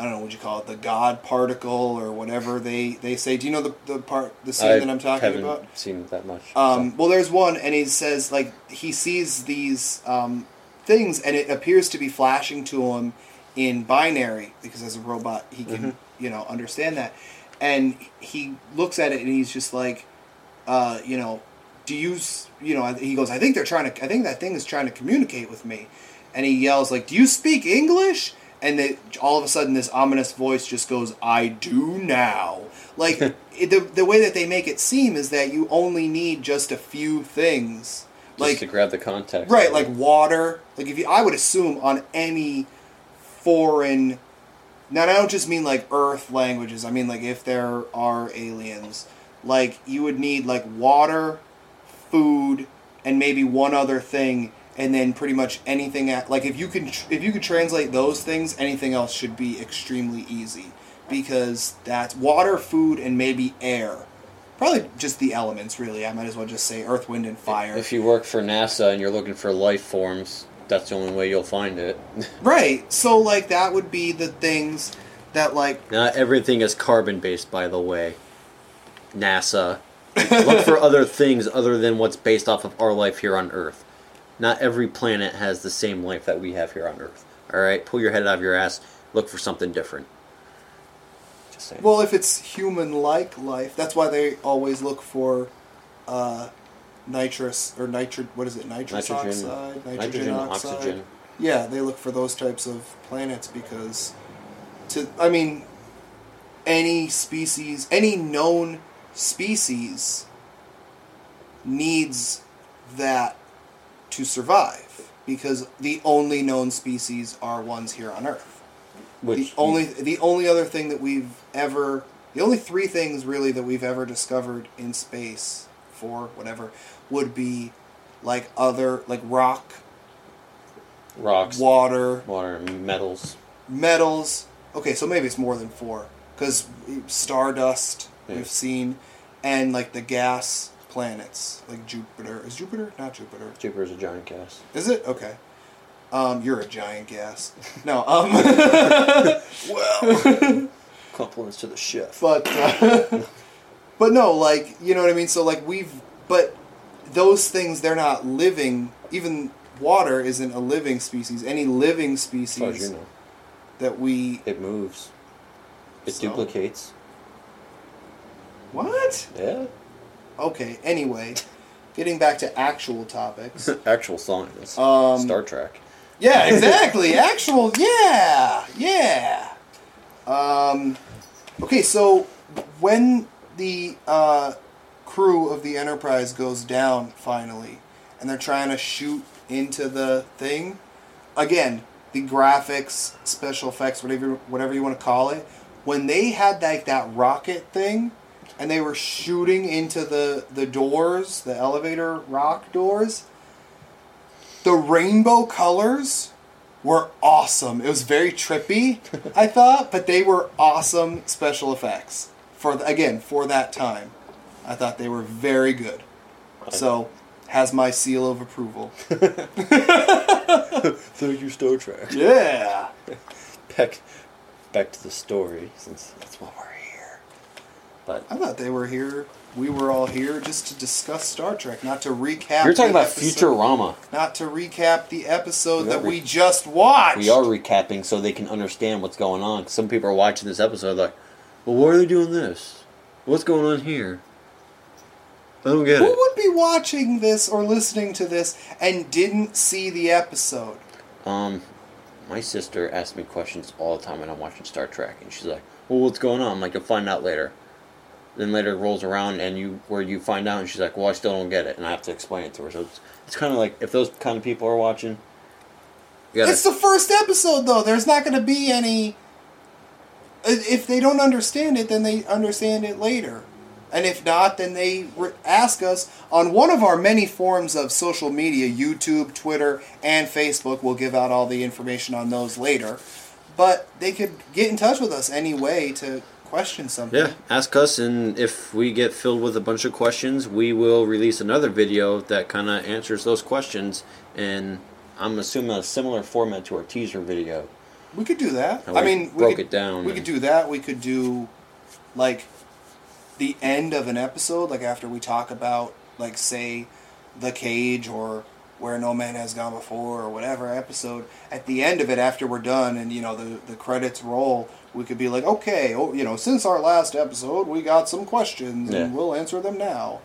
I don't know what you call it, the God particle or whatever they, they say. Do you know the, the part the scene I that I'm talking haven't about? seen that much. Um, so. well, there's one, and he says like he sees these um, things, and it appears to be flashing to him in binary because as a robot he can you know understand that, and he looks at it and he's just like, uh, you know, do you you know? He goes, I think they're trying to. I think that thing is trying to communicate with me, and he yells like, Do you speak English? And they, all of a sudden, this ominous voice just goes, "I do now." Like the the way that they make it seem is that you only need just a few things, Just like to grab the context. right, like water. Like if you, I would assume on any foreign now I don't just mean like Earth languages. I mean like if there are aliens, like you would need like water, food, and maybe one other thing, and then pretty much anything. At, like if you can tr- if you could translate those things, anything else should be extremely easy because that's water, food, and maybe air. Probably just the elements, really. I might as well just say earth, wind, and fire. If you work for NASA and you're looking for life forms, that's the only way you'll find it. Right. So like that would be the things that like Not everything is carbon based, by the way. NASA. Look for other things other than what's based off of our life here on Earth. Not every planet has the same life that we have here on Earth. Alright? Pull your head out of your ass. Look for something different. Just saying. well if it's human like life, that's why they always look for uh nitrous or nitro what is it? Nitrous nitrogen, oxide, nitrogen, oxygen. Yeah, they look for those types of planets because to I mean any species, any known species needs that to survive because the only known species are ones here on Earth. Which the only the only other thing that we've ever the only three things really that we've ever discovered in space for whatever would be like other like rock, rocks, water, water, metals. metals. Okay, so maybe it's more than four because stardust Yeah. we've seen, and like the gas planets like Jupiter. Is Jupiter not Jupiter? Jupiter's a giant gas. Is it okay? Um, you're a giant gas. No, um, well, Compliments to the chef. but uh, but no, like you know what I mean. So like we've, but those things they're not living. Even water isn't a living species. Any living As far as species you know. that we It moves. It So? duplicates. what? Yeah. Okay. Anyway, getting back to actual topics. Actual science. Um, Star Trek. Yeah, exactly. Actual, yeah, yeah. Um, okay, so when the uh, crew of the Enterprise goes down finally, and they're trying to shoot into the thing, again, the graphics, special effects, whatever whatever you want to call it, when they had like that rocket thing, and they were shooting into the the doors, the elevator rock doors the rainbow colors were awesome. It was very trippy, I thought, but they were awesome special effects for the, again for that time. I thought they were very good. So has my seal of approval. Thank you, Star Trek. Yeah. Back, back to the story, since that's what we're. But I thought they were here. We were all here just to discuss Star Trek, not to recap. you're talking the about episode- Futurama. Not to recap the episode We that re- we just watched. We are recapping so they can understand what's going on. Some people are watching this episode like, well, why are they doing this? What's going on here? I don't get Who it. would be watching this or listening to this and didn't see the episode? Um, my sister asks me questions all the time when I'm watching Star Trek, and she's like, "Well, what's going on?" I'm like, "You'll find out later." Then later rolls around, and you where you find out, and she's like, "Well, I still don't get it," and I have to explain it to her. So it's, it's kind of like if those kind of people are watching, gotta, It's the first episode, though. There's not going to be any. If they don't understand it, then they understand it later. And if not, then they ask us on one of our many forms of social media YouTube, Twitter, and Facebook. We'll give out all the information on those later. But they could get in touch with us anyway to question something. yeah, ask us, and if we get filled with a bunch of questions, we will release another video that kind of answers those questions. And I'm assuming a similar format to our teaser video. We could do that. I mean, we broke could, it down We could do that. We could do like the end of an episode, like after we talk about, like, say, the cage or where no man has gone before or whatever episode. At the end of it, after we're done and you know the the credits roll, we could be like, okay, oh, you know, since our last episode, we got some questions and we'll answer them now.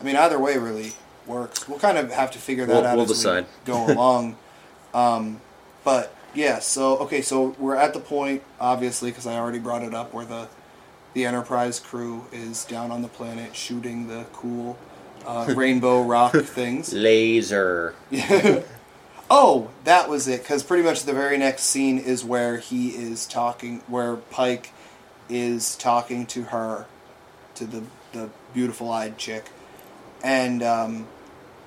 I mean, either way really works. We'll kind of have to figure that We'll- out we'll as decide. we go along. um, but yeah, so okay, so we're at the point, obviously, because I already brought it up, where the the Enterprise crew is down on the planet shooting the cool uh, rainbow rock things. Laser. Oh, that was it. Because pretty much the very next scene is where he is talking, where Pike is talking to her, to the the beautiful eyed chick, and um,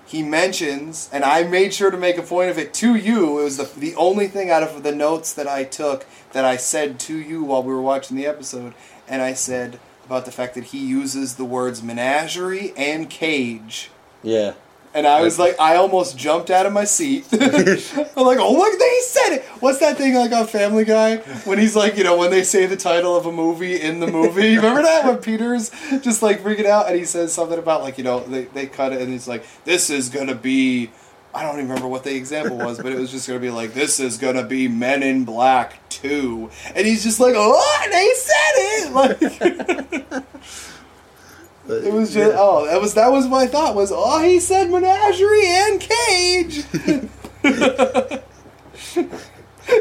he mentions, and I made sure to make a point of it to you. It was the the only thing out of the notes that I took that I said to you while we were watching the episode, and I said about the fact that he uses the words menagerie and cage. Yeah. And I was like, I almost jumped out of my seat. I'm like, oh my, they said it. What's that thing like on Family Guy when he's like, you know, when they say the title of a movie in the movie? Remember that when Peter's just like freaking out and he says something about like, you know, they they cut it and he's like, this is gonna be. I don't even remember what the example was, but it was just gonna be like, this is gonna be Men in Black 2. And he's just like, oh, they said it! Like, But, It uh, was just oh that was that was my thought was oh he said menagerie and cage.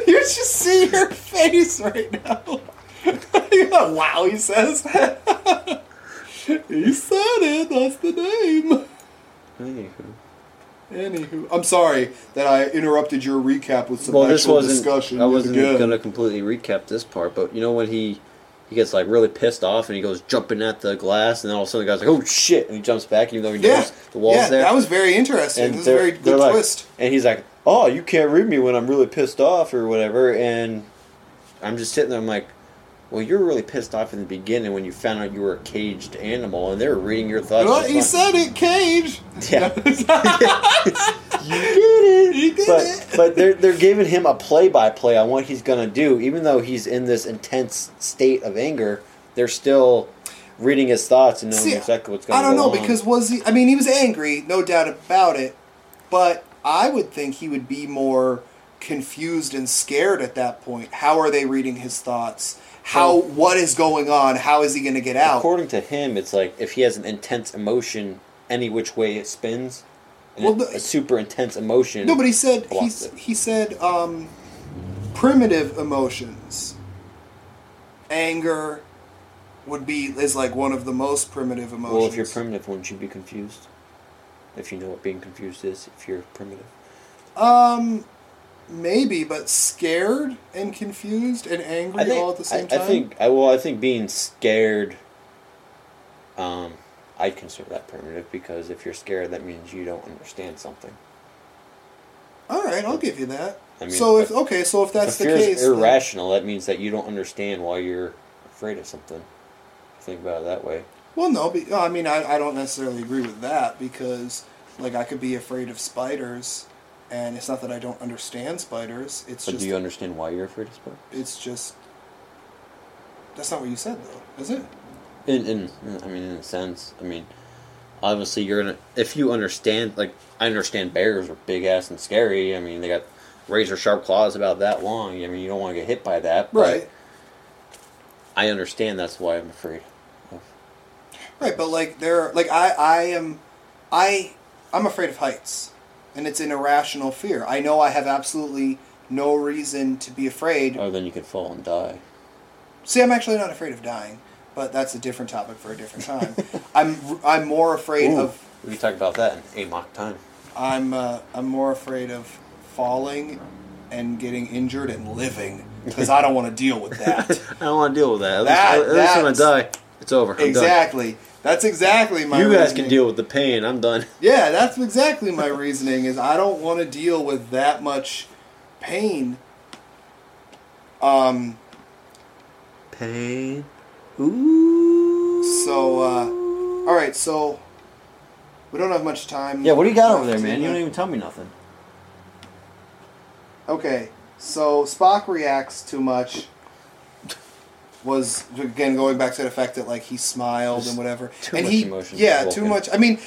you just see her face right now. wow, he says. he said it. That's the name. Anywho. Anywho, I'm sorry that I interrupted your recap with some Well, this actual wasn't. discussion. I wasn't gonna completely recap this part, but you know when he he gets like really pissed off and he goes jumping at the glass, and then all of a sudden the guy's like, "Oh shit!" and he jumps back, even though he Yeah, knows the wall's yeah, there. that was very interesting. and this is a very good like- twist. And he's like, "Oh, you can't read me when I'm really pissed off or whatever." And I'm just sitting there. I'm like, "Well, you were really pissed off in the beginning when you found out you were a caged animal, and they were reading your thoughts." Well, he said it, cage. Yeah. you did it. He did but it. but they're they're giving him a play by play on what he's gonna do, even though he's in this intense state of anger. They're still reading his thoughts and knowing See, exactly what's going I on. I don't know because was he? I mean, he was angry, no doubt about it. But I would think he would be more confused and scared at that point. How are they reading his thoughts? How? Well- what is going on? How is he going to get out? according to him, it's like if he has an intense emotion, any which way it spins, Well, a super intense emotion. No, but he said he blocks s- it. he said um, primitive emotions. Anger would be is like one of the most primitive emotions. well, if you're primitive, wouldn't you be confused? If you know what being confused is, if you're primitive. Um, maybe, but scared and confused and angry think, all at the same I, time. I think I well I think being scared um I consider that primitive because if you're scared that means you don't understand something. All right, I'll give you that. I mean, so if okay, so if that's if the case, is then- irrational, that means that you don't understand why you're afraid of something. Think about it that way. well, no, no, I mean, I, I don't necessarily agree with that because, like, I could be afraid of spiders, and it's not that I don't understand spiders. It's But just do you understand why you're afraid of spiders? it's just that's not what you said though, is it? In, in I mean, in a sense, I mean, obviously you're gonna if you understand like I understand bears are big ass and scary. I mean, they got razor sharp claws about that long. I mean, you don't want to get hit by that. Right, I understand that's why I'm afraid. Of. right, but like there, like I, I am, I, I'm afraid of heights, and it's an irrational fear. I know I have absolutely no reason to be afraid. Oh, then you could fall and die. See, I'm actually not afraid of dying, but that's a different topic for a different time. I'm I'm more afraid Ooh, of we can talk about that in a mock time. I'm uh, I'm more afraid of falling and getting injured and living because I don't want to deal with that. I don't want to deal with that. At That- least, at least when I that's- die, it's over. I'm done. Exactly. That's exactly my. You guys reasoning. can deal with the pain. I'm done. Yeah, that's exactly my reasoning. Is I don't want to deal with that much pain. Um. Pain. Ooh. So, uh, all right. So we don't have much time. Yeah, what do you got over there, man? You don't even tell me nothing. Okay, so Spock reacts too much. Was again going back to the fact that like he smiled and whatever, too and much he emotion yeah too much. I mean,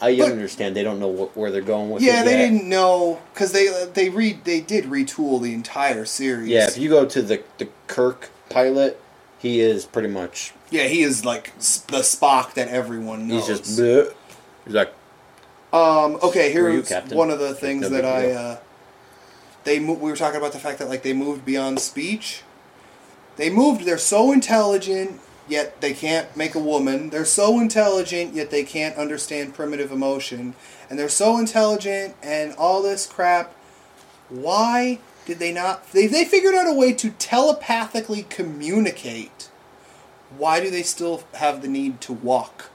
I But- understand they don't know wh- where they're going with it. yeah, they yet. didn't know because they they read they did retool the entire series. Yeah, if you go to the the Kirk pilot, he is pretty much yeah, he is like the Spock that everyone knows. he's just bleh. he's like Um. Okay. Are you, one of the things no that I. Uh, they mo- we were talking about the fact that like they moved beyond speech. They moved. They're so intelligent, yet they can't make a woman. They're so intelligent, yet they can't understand primitive emotion. And they're so intelligent and all this crap, why did they not? They they figured out a way to telepathically communicate. Why do they still have the need to walk?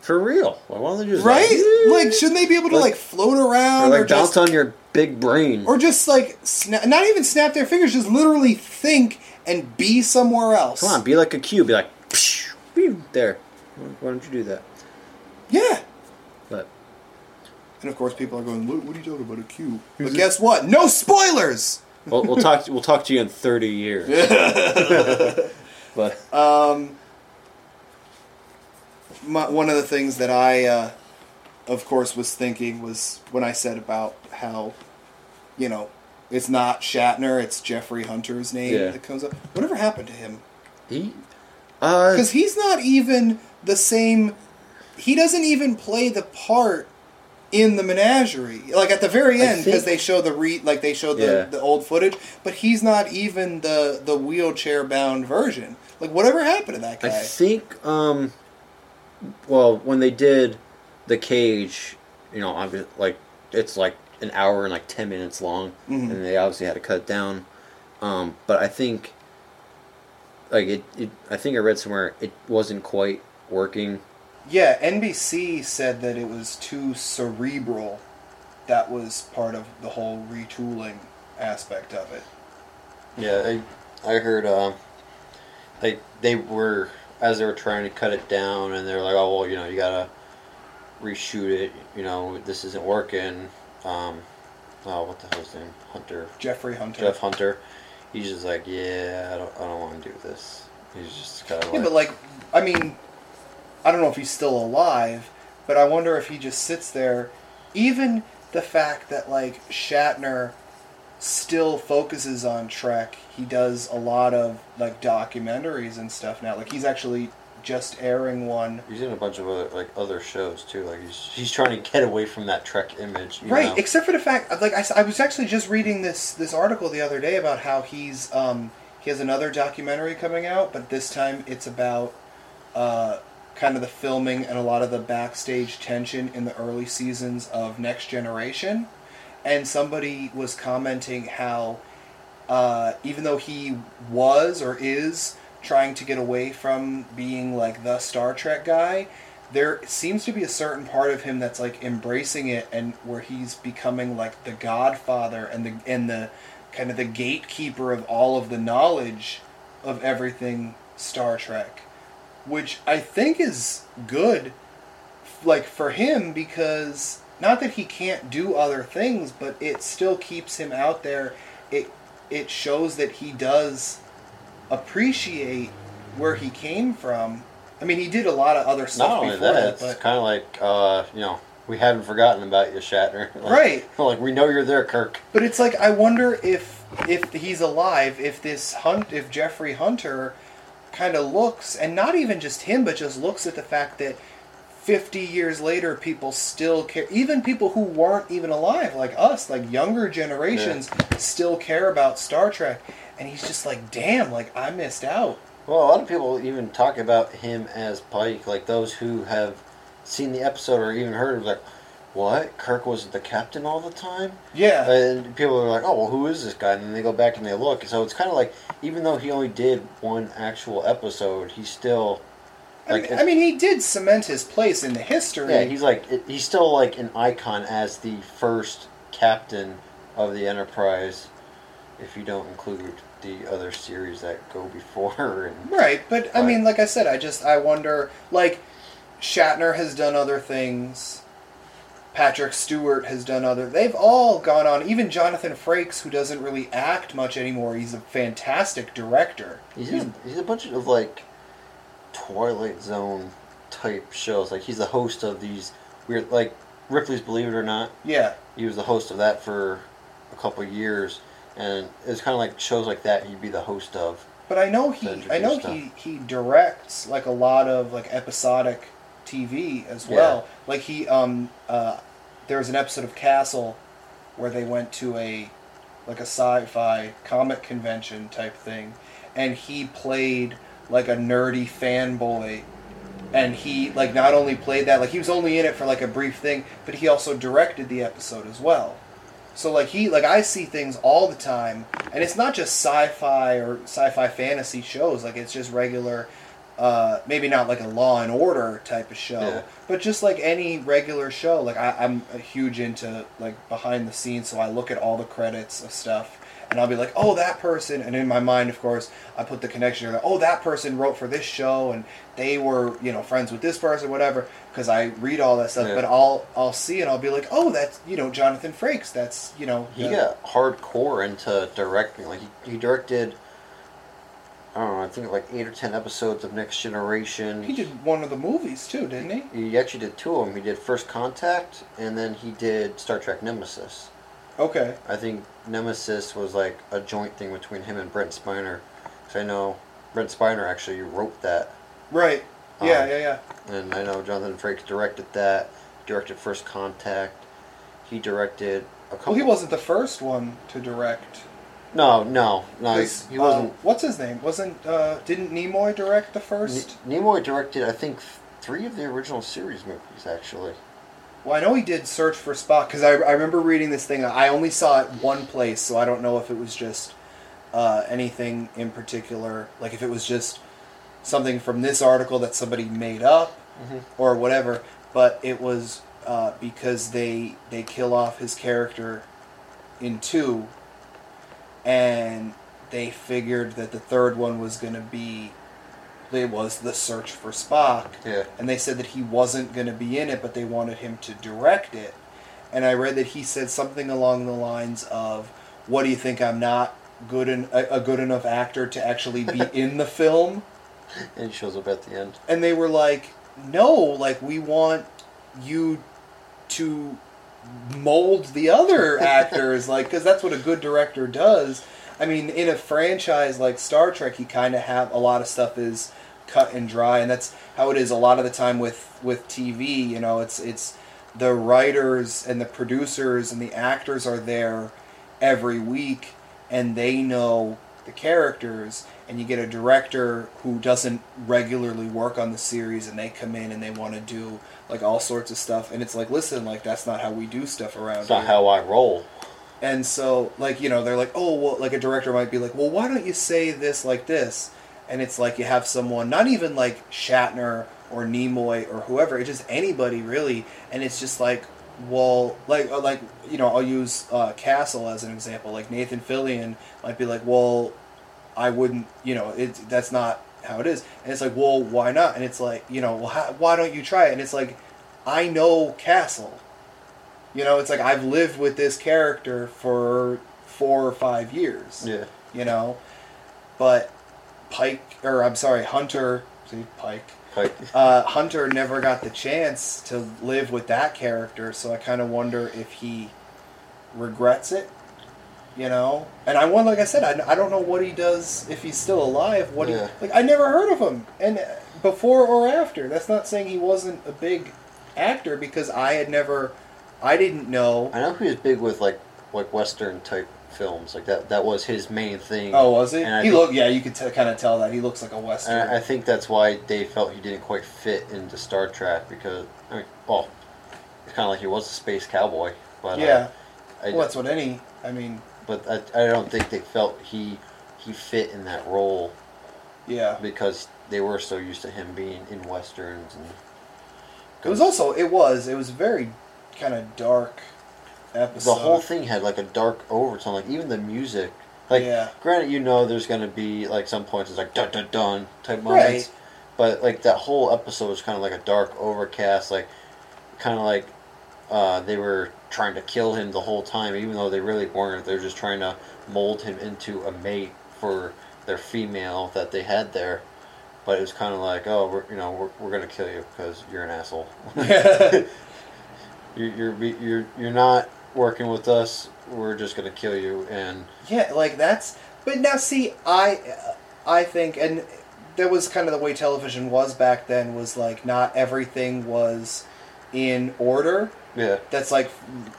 For real. Why don't they just Right? Like, Like, shouldn't they be able to Like- like float or around like or bounce just on your big brain. or just like sna- not even snap their fingers, just literally think and be somewhere else? Come on, be like a cube. Be like, psh, there. Why don't you do that? Yeah. But And of course, people are going, "What, what are you talking about a cube?" But guess what? No spoilers. we'll, we'll talk. We'll talk to you in thirty years. but Um, my, one of the things that I, uh, of course, was thinking was when I said about how, you know, it's not Shatner, it's Jeffrey Hunter's name Yeah. that comes up. Whatever happened to him? he, uh, Because he's not even the same. He doesn't even play the part in the menagerie. Like at the very end, because they show the re like they show the, Yeah. the old footage, but he's not even the the wheelchair bound version. Like whatever happened to that guy? I think. Um, well, when they did the cage, you know, like it's like an hour and like ten minutes long, Mhm. and they obviously had to cut it down. Um, but I think, like it, it, I think I read somewhere it wasn't quite working. Yeah, NBC said that it was too cerebral. That was part of the whole retooling aspect of it. Yeah, I I heard uh, like they were as they were trying to cut it down, and they're like, oh well, you know, you gotta reshoot it. You know, this isn't working. Um, oh, what the hell's his name? Hunter Jeffrey Hunter. Jeff Hunter. He's just like, yeah, I don't, I don't want to do this. He's just kind of Yeah, like, but like, I mean, I don't know if he's still alive, but I wonder if he just sits there. Even the fact that like Shatner still focuses on Trek, he does a lot of like documentaries and stuff now. Like he's actually just airing one. he's in a bunch of other like other shows too. Like he's he's trying to get away from that Trek image. you Right, know? except for the fact, like I, I was actually just reading this this article the other day about how he's um, he has another documentary coming out, but this time it's about uh, kind of the filming and a lot of the backstage tension in the early seasons of Next Generation, and somebody was commenting how uh, even though he was or is trying to get away from being like the Star Trek guy, there seems to be a certain part of him that's like embracing it and where he's becoming like the godfather and the and the kind of the gatekeeper of all of the knowledge of everything Star Trek, which I think is good like for him because not that he can't do other things, but it still keeps him out there. It it shows that he does appreciate where he came from. I mean, he did a lot of other stuff Not only that, that, it's kind of like uh, you know we haven't forgotten about you, Shatner. Like, Right. Like we know you're there, Kirk. but it's like I wonder if if he's alive, if this hunt, if Jeffrey Hunter kind of looks, and not even just him, but just looks at the fact that. 50 years later people still care even people who weren't even alive like us like younger generations still care about star trek and he's just like damn like i missed out Well, a lot of people even talk about him as Pike, like those who have seen the episode or even heard of like, what? Kirk was the captain all the time? yeah And people are like, oh, well, who is this guy? And then they go back and they look. So it's kind of like, even though he only did one actual episode, he's still I like, mean, I mean, he did cement his place in the history. yeah, he's like, he's still like an icon as the first captain of the Enterprise. If you don't include the other series that go before, and right. But I mean, like I said, I just I wonder. Like Shatner has done other things. Patrick Stewart has done other. They've all gone on. Even Jonathan Frakes, who doesn't really act much anymore, he's a fantastic director. He's in, he's a bunch of like Twilight Zone type shows. Like he's the host of these weird like Ripley's Believe It or Not. Yeah, He was the host of that for a couple of years, and it's kind of like shows like that he'd be the host of. but I know he. I know introduce he he directs like a lot of like episodic TV as well. Like he um uh, there was an episode of Castle where they went to a like a sci-fi comic convention type thing, and he played like a nerdy fanboy, and he like not only played that like he was only in it for like a brief thing, but he also directed the episode as well. So like he like I see things all the time, and it's not just sci-fi or sci-fi fantasy shows. Like it's just regular, uh, maybe not like a Law and Order type of show, Yeah. but just like any regular show. Like I, I'm a huge into like behind the scenes, so I look at all the credits of stuff. And I'll be like, oh, that person, and in my mind, of course, I put the connection. Like, oh, that person wrote for this show, and they were, you know, friends with this person, whatever. Because I read all that stuff, Yeah. but I'll I'll see and I'll be like, oh, that's you know Jonathan Frakes. That's you know He the- got hardcore into directing. Like he, he directed, I don't know, I think like eight or ten episodes of Next Generation. He did one of the movies too, didn't he? He actually did two of them. He did First Contact, and then he did Star Trek Nemesis. Okay. I think Nemesis was like a joint thing between him and Brent Spiner. Because I know Brent Spiner actually wrote that, Right. Yeah, Um, yeah, yeah. and I know Jonathan Frakes directed that. Directed First Contact. He directed a couple. Well, he wasn't the first one to direct. No, no, no. He wasn't. uh, what's his name? Wasn't uh, didn't Nimoy direct the first? N- Nimoy directed, I think, three of the original series movies. Actually, Well, I know he did Search for Spock because I, I remember reading this thing. I only saw it one place, so I don't know if it was just uh, anything in particular. Like if it was just something from this article that somebody made up or whatever. But it was uh, because they they kill off his character in two, and they figured that the third one was going to be. It was the search for Spock yeah. and they said that he wasn't going to be in it, but they wanted him to direct it. And I read that he said something along the lines of, "What do you think? I'm not good en- a good enough actor to actually be in the film?" And he shows up at the end. And they were like, "No, like we want you to mold the other actors, like because that's what a good director does." I mean, in a franchise like Star Trek, you kind of have a lot of stuff is cut and dry, and that's how it is a lot of the time with with TV. You know, it's it's the writers and the producers and the actors are there every week, and they know the characters. And you get a director who doesn't regularly work on the series, and they come in and they want to do like all sorts of stuff, and it's like, listen, like that's not how we do stuff around It's not here. how I roll. And so, like, you know, they're like, oh, well, like a director might be like, well, why don't you say this like this? And it's like you have someone, not even like Shatner or Nimoy or whoever, it's just anybody really. And it's just like, well, like, uh, like you know, I'll use uh, Castle as an example. Like Nathan Fillion might be like, well, I wouldn't, you know, it, that's not how it is. And it's like, well, why not? And it's like, you know, well, how, why don't you try it? And it's like, I know Castle. You know, it's like I've lived with this character for four or five years. Yeah. You know, but Pike, or I'm sorry, Hunter. See, Pike. Uh, Hunter never got the chance to live with that character, so I kind of wonder if he regrets it. You know, and I want, like I said, I, I don't know what he does if he's still alive. What Yeah. he like? I never heard of him, and uh, before or after. That's not saying he wasn't a big actor because I had never, I didn't know. I know he was big with like like Western type films. Like that. That was his main thing. Oh, was he? And I He think- looked. Yeah, you could t- kind of tell that he looks like a western. I I think that's why they felt he didn't quite fit into Star Trek because I mean, well, it's kind of like he was a space cowboy, but yeah, uh, I, well, that's what any. I mean, but I, I don't think they felt he he fit in that role yeah. because they were so used to him being in westerns and. It was also. It was. It was very kind of dark episode. the whole thing had like a dark overtone. Like even the music. Like Yeah. granted, you know, there's gonna be like some points it's like dun dun dun type moments, Right. but like that whole episode was kind of like a dark overcast, like kind of like uh, they were trying to kill him the whole time, even though they really weren't. They're just trying to mold him into a mate for their female that they had there. But it was kind of like, oh, we're you know we're, we're gonna kill you because you're an asshole. you're you're you're you're not working with us. We're just gonna kill you, and Yeah, like that's. But now, see, I, I think, and that was kind of the way television was back then. Was like not everything was in order. yeah, That's like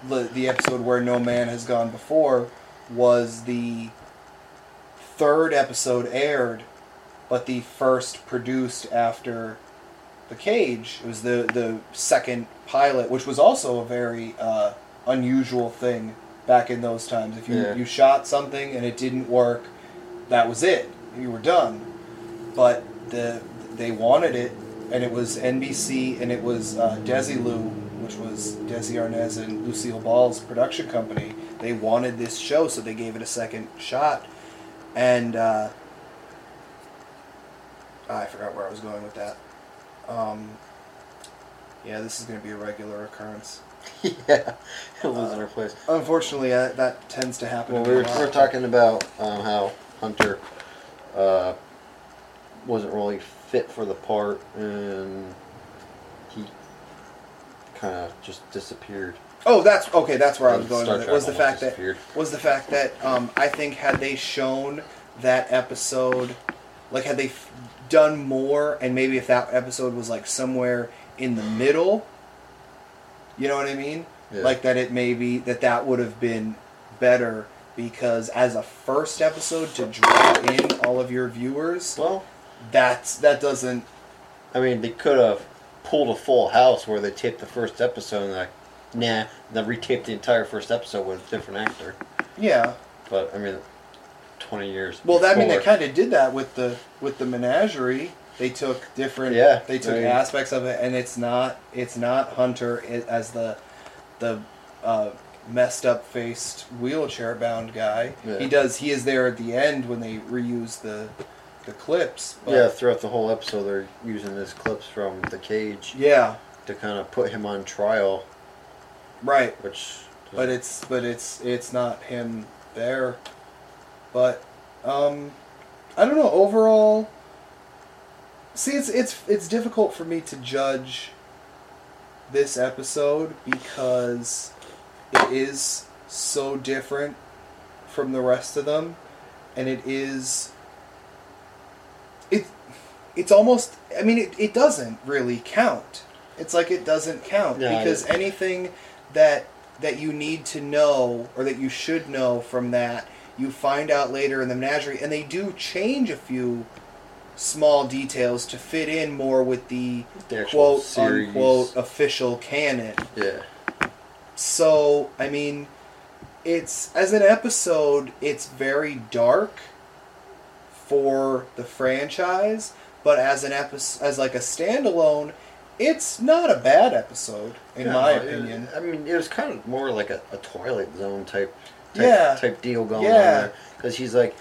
the the episode where no man has gone before was the third episode aired, but the first produced after the cage. It was the the second pilot, which was also a very uh, unusual thing back in those times. If you, Yeah. you shot something and it didn't work, that was it. You were done. But the they wanted it, and it was NBC, and it was uh, Desilu, which was Desi Arnaz and Lucille Ball's production company. They wanted this show, so they gave it a second shot. And uh, I forgot where I was going with that. Um, yeah, this is going to be a regular occurrence. yeah, losing her place. Unfortunately, uh, that tends to happen. Well, we were, we were talking about um, how Hunter uh, wasn't really fit for the part, and he kind of just disappeared. Oh, that's okay. That's where I was going with it. Was the fact that was the fact that um, I think had they shown that episode, like had they f- done more, and maybe if that episode was like somewhere in the middle, you know what I mean? Yeah. Like that it maybe that that would have been better because as a first episode to draw in all of your viewers, Well, that's that doesn't. I mean, they could have pulled a full house where they taped the first episode and like, nah, then retaped the entire first episode with a different actor. Yeah. But I mean, twenty years. Well, that, I mean, they kind of did that with the with the menagerie. They took different. Yeah, They took mean- aspects of it, and it's not it's not Hunter as the the uh, messed up faced wheelchair bound guy. Yeah. He does. He is there at the end when they reuse the the clips. but- Yeah, throughout the whole episode, they're using these clips from the cage Yeah. to kind of put him on trial, Right. which. But it's but it's it's not him there. But um I don't know, overall See it's it's it's difficult for me to judge this episode because it is so different from the rest of them and it is it it's almost I mean it, it doesn't really count. It's like it doesn't count because anything that that you need to know or that you should know from that you find out later in the menagerie and they do change a few small details to fit in more with the, The quote series. unquote official canon. Yeah. So, I mean, it's as an episode, it's very dark for the franchise, but as an episode, as like a standalone, it's not a bad episode in No, my it- opinion. I mean, it was kind of more like a, a Twilight Zone type, type Yeah. type deal going Yeah. on there. Because he's like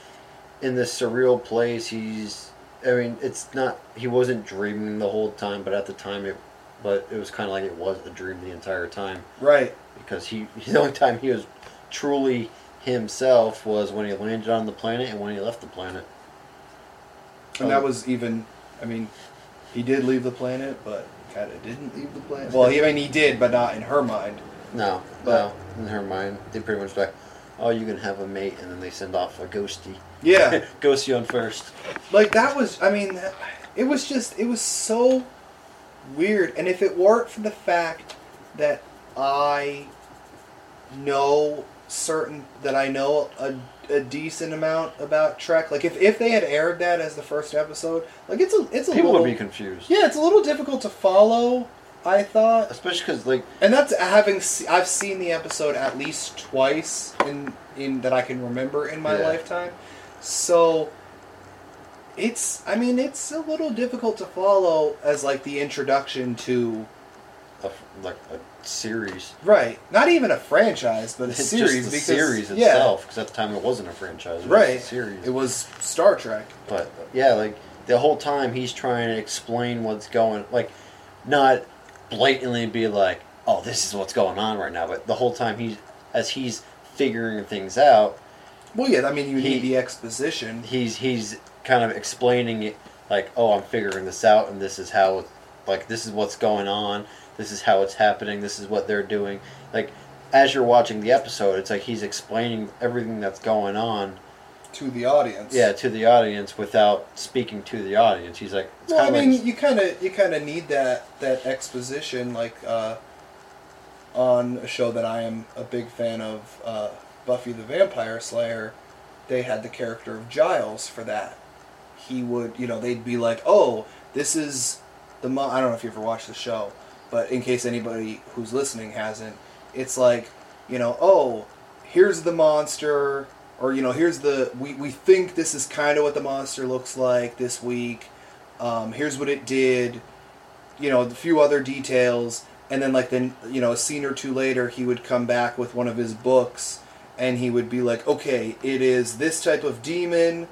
in this surreal place. He's, I mean, it's not. He wasn't dreaming the whole time, but at the time it, but it was kind of like it was a dream the entire time. Right. Because he, the only time he was truly himself was when he landed on the planet and when he left the planet. And Oh. that was even, I mean, he did leave the planet, but kind of didn't leave the planet. Well, I mean, he did, but not in her mind. No, But- no. In her mind, they pretty much like, oh, you can have a mate, and then they send off a ghosty. Yeah. ghosty on first. like that was i mean it was just it was so weird and if it weren't for the fact that i know certain that i know a, a decent amount about trek like if, if they had aired that as the first episode like it's a it's a People little would be confused. yeah it's a little difficult to follow i thought Especially because, like, and that's having se- I've seen the episode at least twice in in that I can remember in my Yeah. lifetime. So it's I mean it's a little difficult to follow as like the introduction to a, like a series. right, not even a franchise but a It's series just the because series yeah, itself, because at the time it wasn't a franchise. It was right. a series. It was Star Trek. But yeah, like the whole time he's trying to explain what's going, like, not blatantly be like, "Oh, this is what's going on right now," but the whole time he's as he's figuring things out, Well, yeah, I mean you He- need the exposition. he's he's kind of explaining it like, "Oh, I'm figuring this out, and this is how, it, like, this is what's going on. This is how it's happening. This is what they're doing." Like, as you're watching the episode, it's like he's explaining everything that's going on, to the audience. yeah, to the audience without speaking to the audience. He's like, it's Well, I mean, like, you kind of you kind of need that that exposition, like uh, on a show that I am a big fan of, uh, Buffy the Vampire Slayer. They had the character of Giles for that. He would, you know, they'd be like, "Oh, this is the. I don't know if you ever watched the show, but in case anybody who's listening hasn't, it's like, you know, oh, here's the monster, or you know, here's the we we think this is kind of what the monster looks like this week. Um, here's what it did. You know, a few other details, and then like then you know a scene or two later, he would come back with one of his books, and he would be like, okay, it is this type of demon.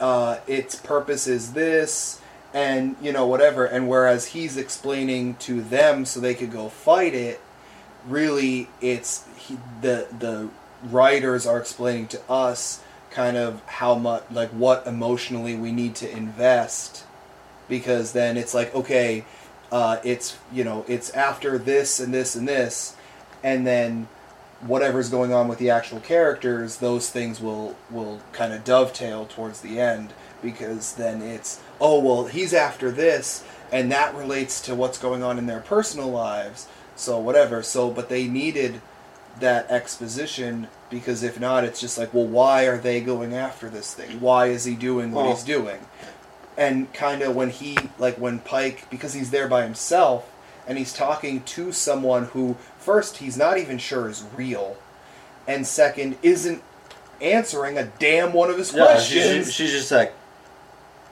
Uh, its purpose is this and you know whatever and whereas he's explaining to them so they could go fight it really it's he, the the writers are explaining to us kind of how much like what emotionally we need to invest because then it's like okay uh, it's you know it's after this and this and this and then whatever's going on with the actual characters those things will will kind of dovetail towards the end because then it's oh well he's after this and that relates to what's going on in their personal lives so whatever. So but they needed that exposition because if not it's just like well why are they going after this thing? Why is he doing what Well- he's doing? And kind of when he like when pike because he's there by himself and he's talking to someone who first he's not even sure is real and second isn't answering a damn one of his Yeah, questions she's, she's just like,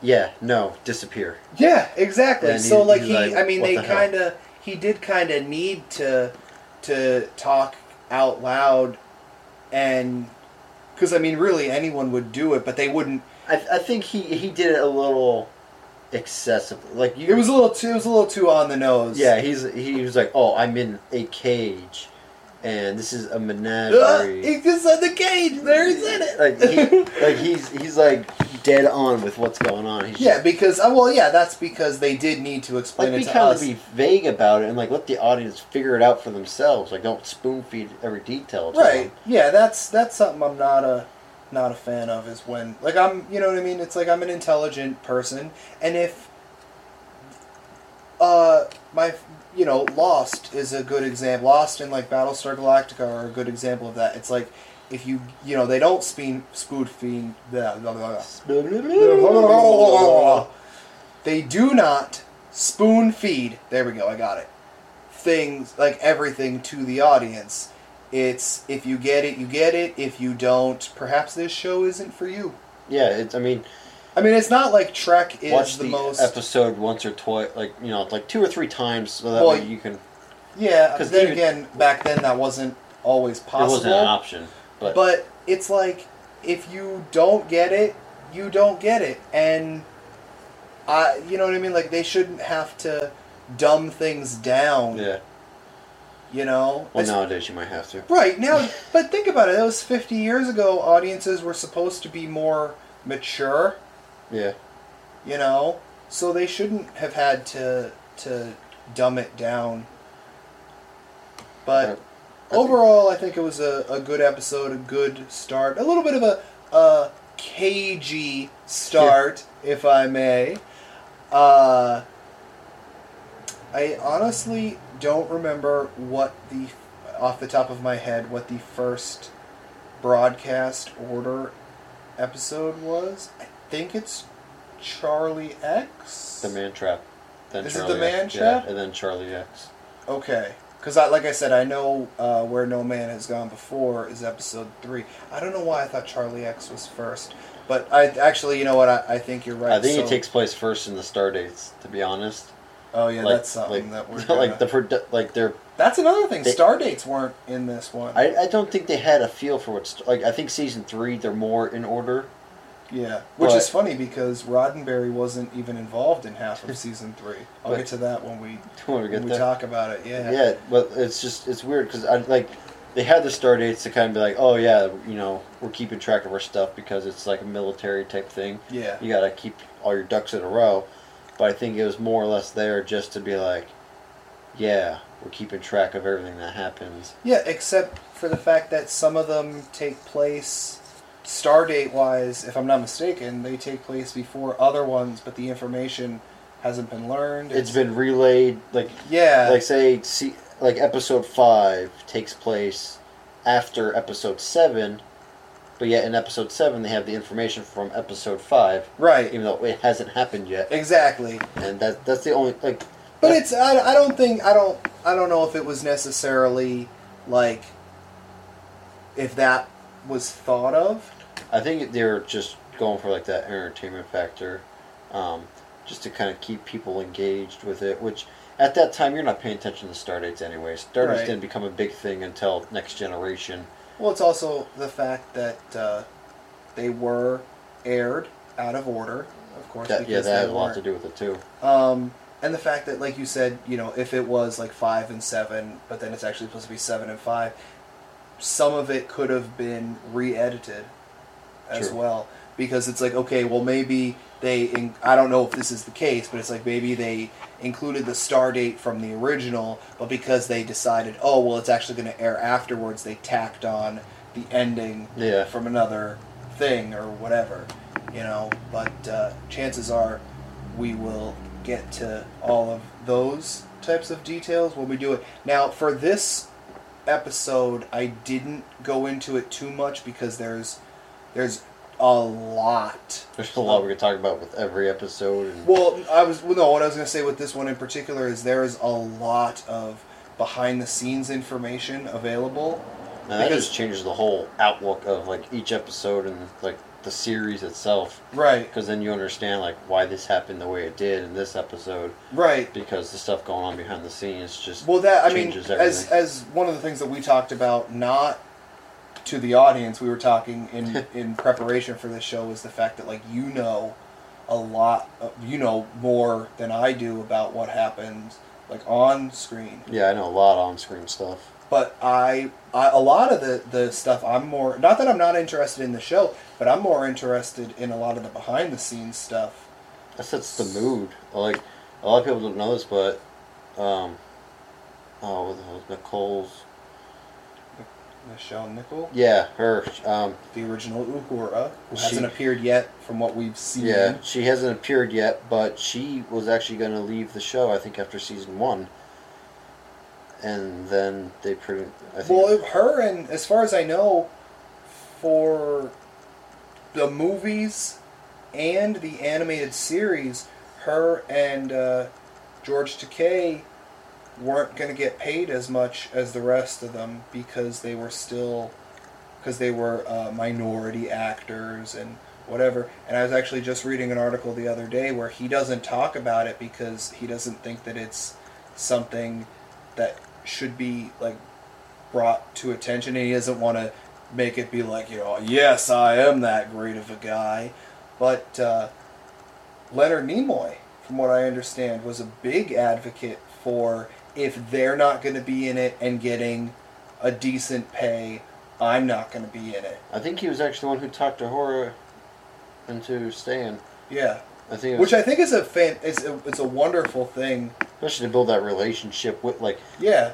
yeah, no, disappear. yeah, exactly. So like he, like, I mean, they the kind of, he did kind of need to, to talk out loud, and because I mean, really anyone would do it, but they wouldn't. I, I think he he did it a little excessive. Like you, It was a little too, it was a little too on the nose. yeah. He's he was like, oh, I'm in a cage, and this is a menagerie. he just said the cage. There he said it. like he, like he's he's like dead on with what's going on. He's yeah, just, because uh, well, yeah, that's because they did need to explain like it to us. be vague about it and like let the audience figure it out for themselves. Like don't spoon feed every detail. Right. them. Yeah, that's that's something I'm not a not a fan of is when like I'm you know what I mean? It's like I'm an intelligent person and if uh my you know, Lost is a good example. Lost and like Battlestar Galactica are a good example of that. It's like if you you know, they don't spoon spoon feed. They do not spoon feed. There we go. I got it. Things like everything to the audience. It's if you get it, you get it. If you don't, perhaps this show isn't for you. Yeah, it's. I mean, I mean, it's not like Trek is watch the, the, most. episode once or twice, like you know, like two or three times, so that Well, way you can. Yeah, because then again, back then that wasn't always possible. It wasn't an option, but, But it's like if you don't get it, you don't get it, and I, you know what I mean. Like they shouldn't have to dumb things down. yeah. You know. Well, nowadays you might have to. Right now, but think about it. That was 50 years ago. Audiences were supposed to be more mature, Yeah. you know, so they shouldn't have had to to dumb it down. But I think- overall, I think it was a, a good episode, a good start, a little bit of a, a cagey start, if I may. Uh, I honestly don't remember what the, off the top of my head, what the first broadcast order episode was. I think it's Charlie X. The Man Trap. Then Is it The Man X. Trap? Yeah, and then Charlie X. Okay. Because, I, like I said, I know uh, Where No Man Has Gone Before is episode three. I don't know why I thought Charlie X was first. But I actually, you know what? I, I think you're right. I think So- it takes place first in the star dates. To be honest, Oh, yeah, like, that's something like, that we're. Gonna, like the produ- like they're. That's another thing. They- Star dates weren't in this one. I, I don't think they had a feel for what's like. I think season three they're more in order. yeah. Which But- is funny because Roddenberry wasn't even involved in half of season three. I'll But- get to that when we, When we get when we talk about it. Yeah. Yeah, but it's just it's weird because I like they had the star dates to kind of be like, oh yeah, you know, we're keeping track of our stuff because it's like a military type thing. Yeah. You gotta keep all your ducks in a row. But I think it was more or less there just to be like, yeah, we're keeping track of everything that happens. Yeah, except for the fact that some of them take place star date wise, if I'm not mistaken, they take place before other ones, but the information hasn't been learned. It's been relayed like yeah, like say see like episode five takes place after episode seven, but yet in episode seven they have the information from episode five, right, even though it hasn't happened yet. exactly. And that that's the only like But it's I, I don't think I don't I don't know if it was necessarily like if that was thought of. I think they're just going for like that entertainment factor, um, just to kind of keep people engaged with it. Which at that time you're not paying attention to star dates anyway. Star dates Right. didn't become a big thing until Next Generation. Well, it's also the fact that uh, they were aired out of order, of course. That, yeah, because that they had a lot to do with it too. Um, and the fact that, like you said, you know, if it was like five and seven, but then it's actually supposed to be seven and five, some of it could have been re-edited as True. well because it's like okay, well maybe they. In, I don't know if this is the case, but it's like maybe they included the star date from the original, but because they decided, oh well, it's actually going to air afterwards, they tacked on the ending Yeah. from another thing or whatever, you know. But uh, chances are we will get to all of those types of details when we do it. Now, for this episode, I didn't go into it too much because there's there's a lot. There's a lot we could talk about with every episode. And Well, I was well, no. What I was going to say with this one in particular is there is a lot of behind the scenes information available. and that just changes the whole outlook of like each episode and like the series itself. Right. Because then you understand like why this happened the way it did in this episode. Right. Because the stuff going on behind the scenes just Well, that I mean, changes as everything. as one of the things that we talked about, not to the audience, we were talking in in preparation for this show was the fact that like you know a lot, uh, you know more than I do about what happens like on screen. yeah, I know a lot on screen stuff. But I, I a lot of the the stuff I'm more not that I'm not interested in the show, but I'm more interested in a lot of the behind the scenes stuff. That sets the mood. Like a lot of people don't know this, but um, oh, what the hell Nicole's? Michelle Nickel, Yeah, her. Um, the original Uhura, who She- hasn't appeared yet from what we've seen. yeah, she hasn't appeared yet, but she was actually going to leave the show. I think after season one, and then they pretty. I think. Well, her and as far as I know, for the movies and the animated series, her and uh, George Takei weren't going to get paid as much as the rest of them because they were still because they were uh, minority actors and whatever. And I was actually just reading an article the other day where he doesn't talk about it because he doesn't think that it's something that should be like brought to attention and he doesn't want to make it be like you know yes i am that great of a guy but uh, leonard nimoy from what i understand was a big advocate for if they're not going to be in it and getting a decent pay i'm not going to be in it I think he was actually the one who talked Uhura into staying. yeah I think, was, which i think is a fan it's a, it's a wonderful thing especially to build that relationship with like yeah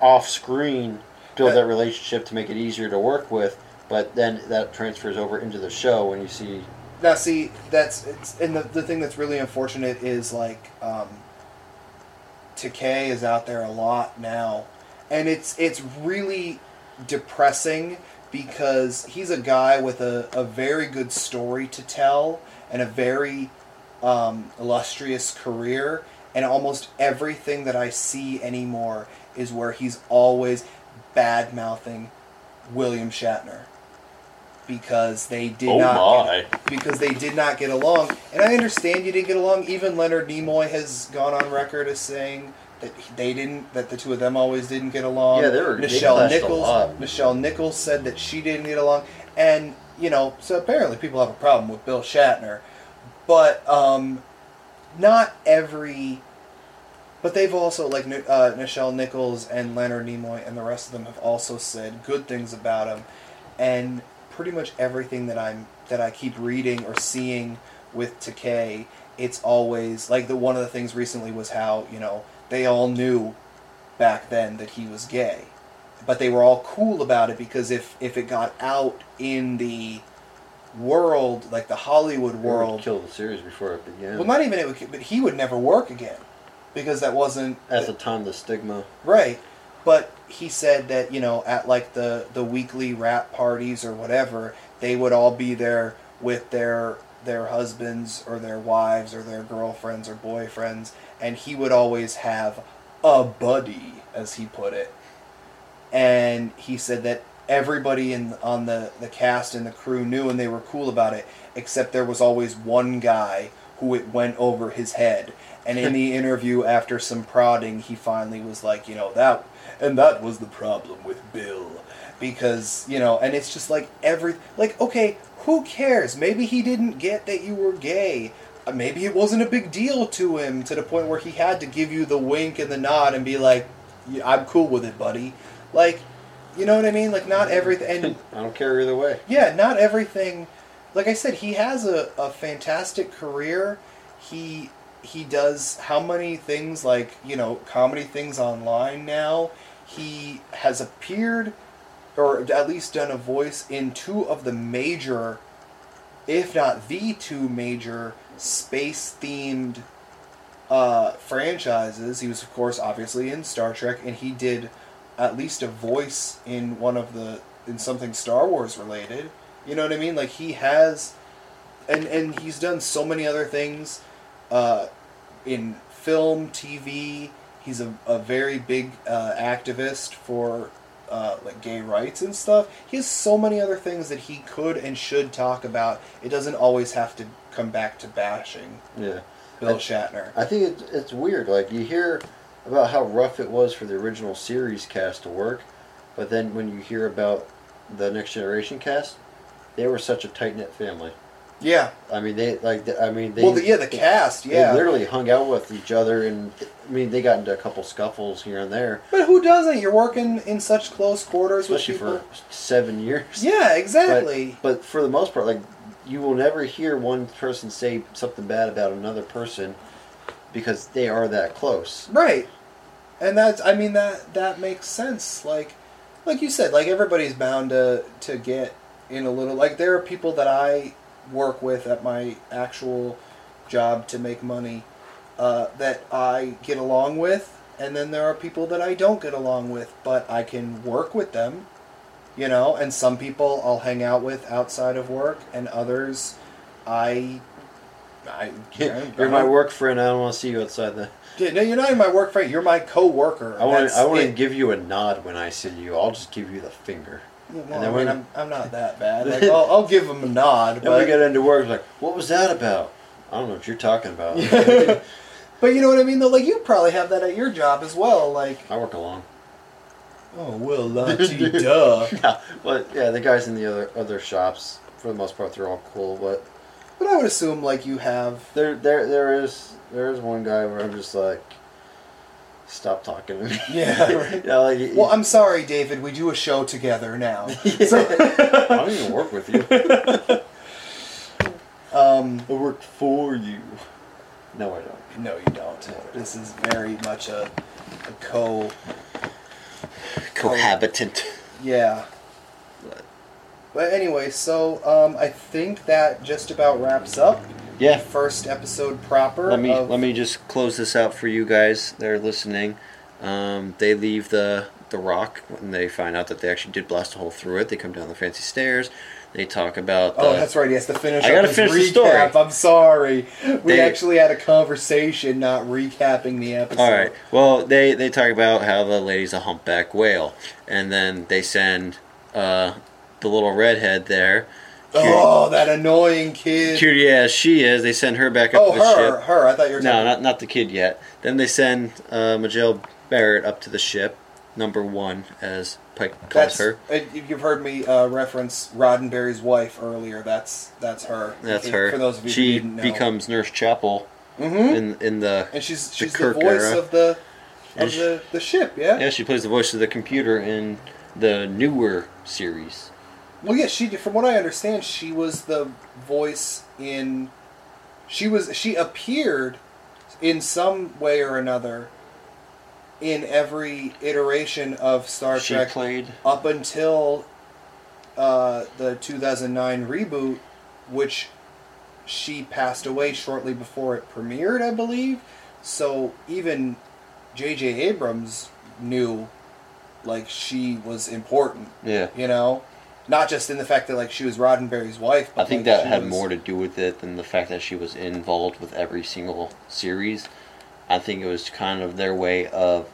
off screen, build That- that relationship to make it easier to work with. But then that transfers over into the show when you see Now, see, that's it's, and the the thing that's really unfortunate is like um, Takei is out there a lot now, and it's it's really depressing because he's a guy with a, a very good story to tell and a very um, illustrious career, and almost everything that I see anymore is where he's always bad mouthing William Shatner because they did Oh not my. because they did not get along. And I understand you didn't get along. Even Leonard Nimoy has gone on record as saying that they didn't, that the two of them always didn't get along. Yeah, they were- they Michelle clashed a Nichols. lot. Michelle Nichols said that she didn't get along, and you know, so apparently people have a problem with Bill Shatner, but um, not every. But they've also like uh, Michelle Nichols and Leonard Nimoy and the rest of them have also said good things about him, and pretty much everything that I'm that I keep reading or seeing with Takei, it's always like the one of the things recently was how you know they all knew back then that he was gay, but they were all cool about it because if if it got out in the world like the Hollywood world, kill the series before it began. well, not even it would, but he would never work again because that wasn't At the time, the stigma. Right. But he said that, you know, at like the, the weekly rap parties or whatever, they would all be there with their their husbands or their wives or their girlfriends or boyfriends and he would always have a buddy as he put it. And he said that everybody in on the the cast and the crew knew and they were cool about it except there was always one guy who it went over his head and in the interview after some prodding he finally was like you know that and that was the problem with bill because you know and it's just like every like okay who cares maybe he didn't get that you were gay Uh, maybe it wasn't a big deal to him to the point where he had to give you the wink and the nod and be like "Yeah, i'm cool with it buddy like you know what i mean like not everything I don't care either way. yeah, not everything. Like I said, he has a, a fantastic career. He he does how many things like you know comedy things online now. He has appeared, or at least done a voice in two of the major, if not the two major space themed uh, franchises. He was, of course, obviously in Star Trek, and he did at least a voice in one of the in something Star Wars related. You know what I mean? Like he has, and and he's done so many other things, uh, in film, TV. He's a, a very big uh, activist for uh, like gay rights and stuff. He has so many other things that he could and should talk about. It doesn't always have to come back to bashing Yeah. Bill I- Shatner. I think it, it's weird. Like you hear about how rough it was for the original series cast to work, but then when you hear about the Next Generation cast, they were such a tight knit family. Yeah. I mean, they like. I mean, they. well, the, yeah, the cast. They Yeah. literally hung out with each other, and I mean, they got into a couple scuffles here and there, But who doesn't? You're working in such close quarters especially with people. for seven years. yeah, But, exactly. but for the most part, like you will never hear one person say something bad about another person because they are that close. Right. And that's I mean that that makes sense. Like like you said, like everybody's bound to to get in a little like there are people that I work with at my actual job to make money uh, that I get along with and then there are people that I don't get along with, but I can work with them. You know, and some people I'll hang out with outside of work and others I I You're my work friend. I don't want to see you outside the. Yeah, no, you're not even my work friend. You're my co-worker. I want. I want to give you a nod when I see you. I'll just give you the finger. Yeah, and then I mean, I'm, I'm not that bad. Like, I'll, I'll give him a nod, Then we get into work. Like, what was that about? I don't know what you're talking about. but you know what I mean. Though, like you probably have that at your job as well. Like, I work alone. oh well, lucky duh. Yeah, but yeah, the guys in the other other shops, for the most part, they're all cool. But But I would assume like you have. there, there, there is there is one guy where I'm just like, stop talking to me. Yeah, right. yeah, like, Well, I'm sorry, David. We do a show together now. So, I don't even work with you. um, I work for you. No, I don't. no, you don't. This is very much a, a co. Cohabitant. Yeah. But anyway, so um, I think that just about wraps up Yeah. First episode proper. Let me of- let me just close this out for you guys that are listening. Um, they leave the the rock when they find out that they actually did blast a hole through it. They come down the fancy stairs. They talk about. Oh, that's right. He has to finish. I gotta finish the story. I'm sorry. We They- actually had a conversation, not recapping the episode. All right. Well, they they talk about how the lady's a humpback whale, and then they send uh, the little redhead there. Oh, that annoying kid. Cutie as she is, they send her back up oh, to the her, ship. her. I thought you were No, talking. not not the kid yet. Then they send uh, Majel Barrett up to the ship, number one, as Pike calls That's her. uh, you've heard me uh, reference Roddenberry's wife earlier. That's that's her. That's her. For those of you she who didn't know. becomes Nurse Chapel Mhm. in in the. and she's she's the, Kirk voice era. of the And of she- the, the ship. Yeah? Yeah, she plays the voice of the computer in the newer series. Well, yeah. She from what I understand, she was the voice in. She was she appeared in some way or another in every iteration of Star She Trek played. up until uh, the 2009 reboot, which she passed away shortly before it premiered, I believe. So even J.J. Abrams knew, like, she was important, Yeah. you know? Not just in the fact that, like, she was Roddenberry's wife, but I think like, that had was- more to do with it than the fact that she was involved with every single series. I think it was kind of their way of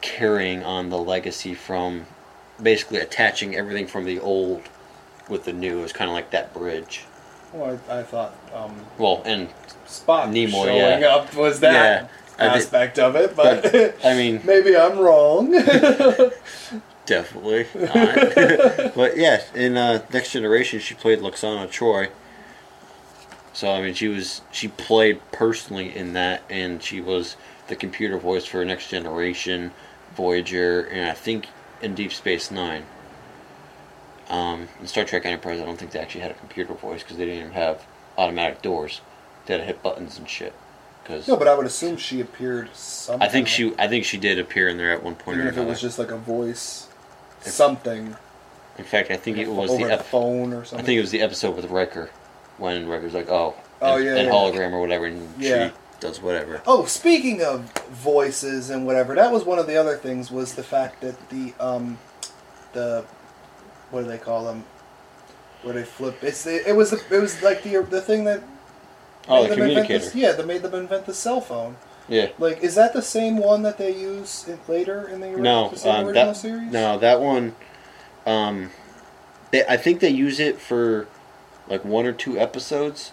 carrying on the legacy from basically attaching everything from the old with the new. It was kind of like that bridge. Well, I, I thought um, Well, and Spock Nimoy, showing yeah. up was that Yeah, did- aspect of it, but, but, I mean, maybe I'm wrong. definitely not. but yeah, in uh, Next Generation, she played Lwaxana Troi. So I mean, she was she played personally in that, and she was the computer voice for Next Generation, Voyager, and I think in Deep Space Nine. Um, in Star Trek Enterprise, I don't think they actually had a computer voice because they didn't even have automatic doors. They had to hit buttons and shit. Because no, but I would assume she appeared. I think she I think she did appear in there at one point even or if it was just like a voice, something in fact, I think it was the the phone or something. I think it was the episode with Riker when Riker's like, "Oh, Oh, and, yeah, and yeah. hologram or whatever," and Yeah. she does whatever. Oh, speaking of voices and whatever, that was one of the other things was the fact that the um, the what do they call them? Where they flip? It's it, it was the, it was like the the thing that Oh, the communicator. this- yeah, that made them invent the cell phone. Yeah. Like, is that the same one that they use in, later in the, ori- No, the um, original that series? no that one. Um, they I think they use it for like one or two episodes,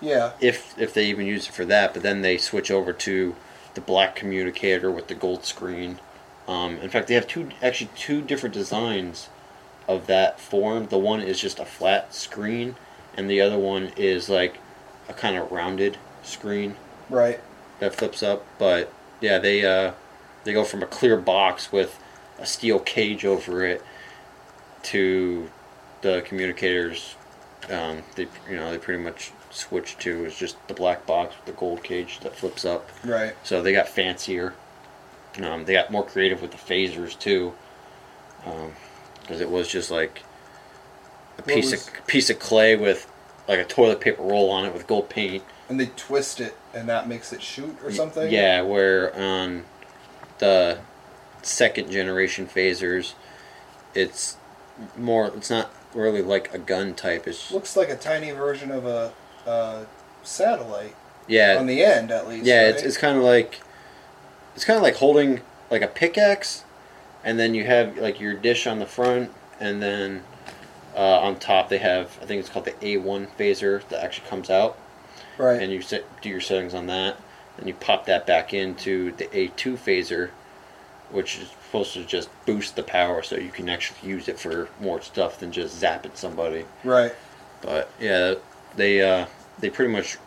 Yeah, if if they even use it for that. But then they switch over to the black communicator with the gold screen. Um, in fact, they have two actually two different designs of that form. The one is just a flat screen, and the other one is like a kind of rounded screen right. That flips up. But yeah, they uh, they go from a clear box with a steel cage over it to the communicators. Um, they you know they pretty much switch to is just the black box with the gold cage that flips up. Right. So they got fancier. Um, they got more creative with the phasers too, because it was just like a What piece was- of piece of clay with like a toilet paper roll on it with gold paint. And they twist it, and that makes it shoot or something. Yeah, where on the second generation phasers, it's more. It's not really like a gun type. It Looks like a tiny version of a uh, satellite yeah, on the end, at least. yeah. right? It's it's kind of like it's kind of like holding like a pickaxe, and then you have like your dish on the front, and then uh, on top they have I think it's called the A1 phaser that actually comes out. Right. and you set, do your settings on that, and you pop that back into the A2 phaser, which is supposed to just boost the power so you can actually use it for more stuff than just zapping somebody. right. But yeah, they uh, they pretty much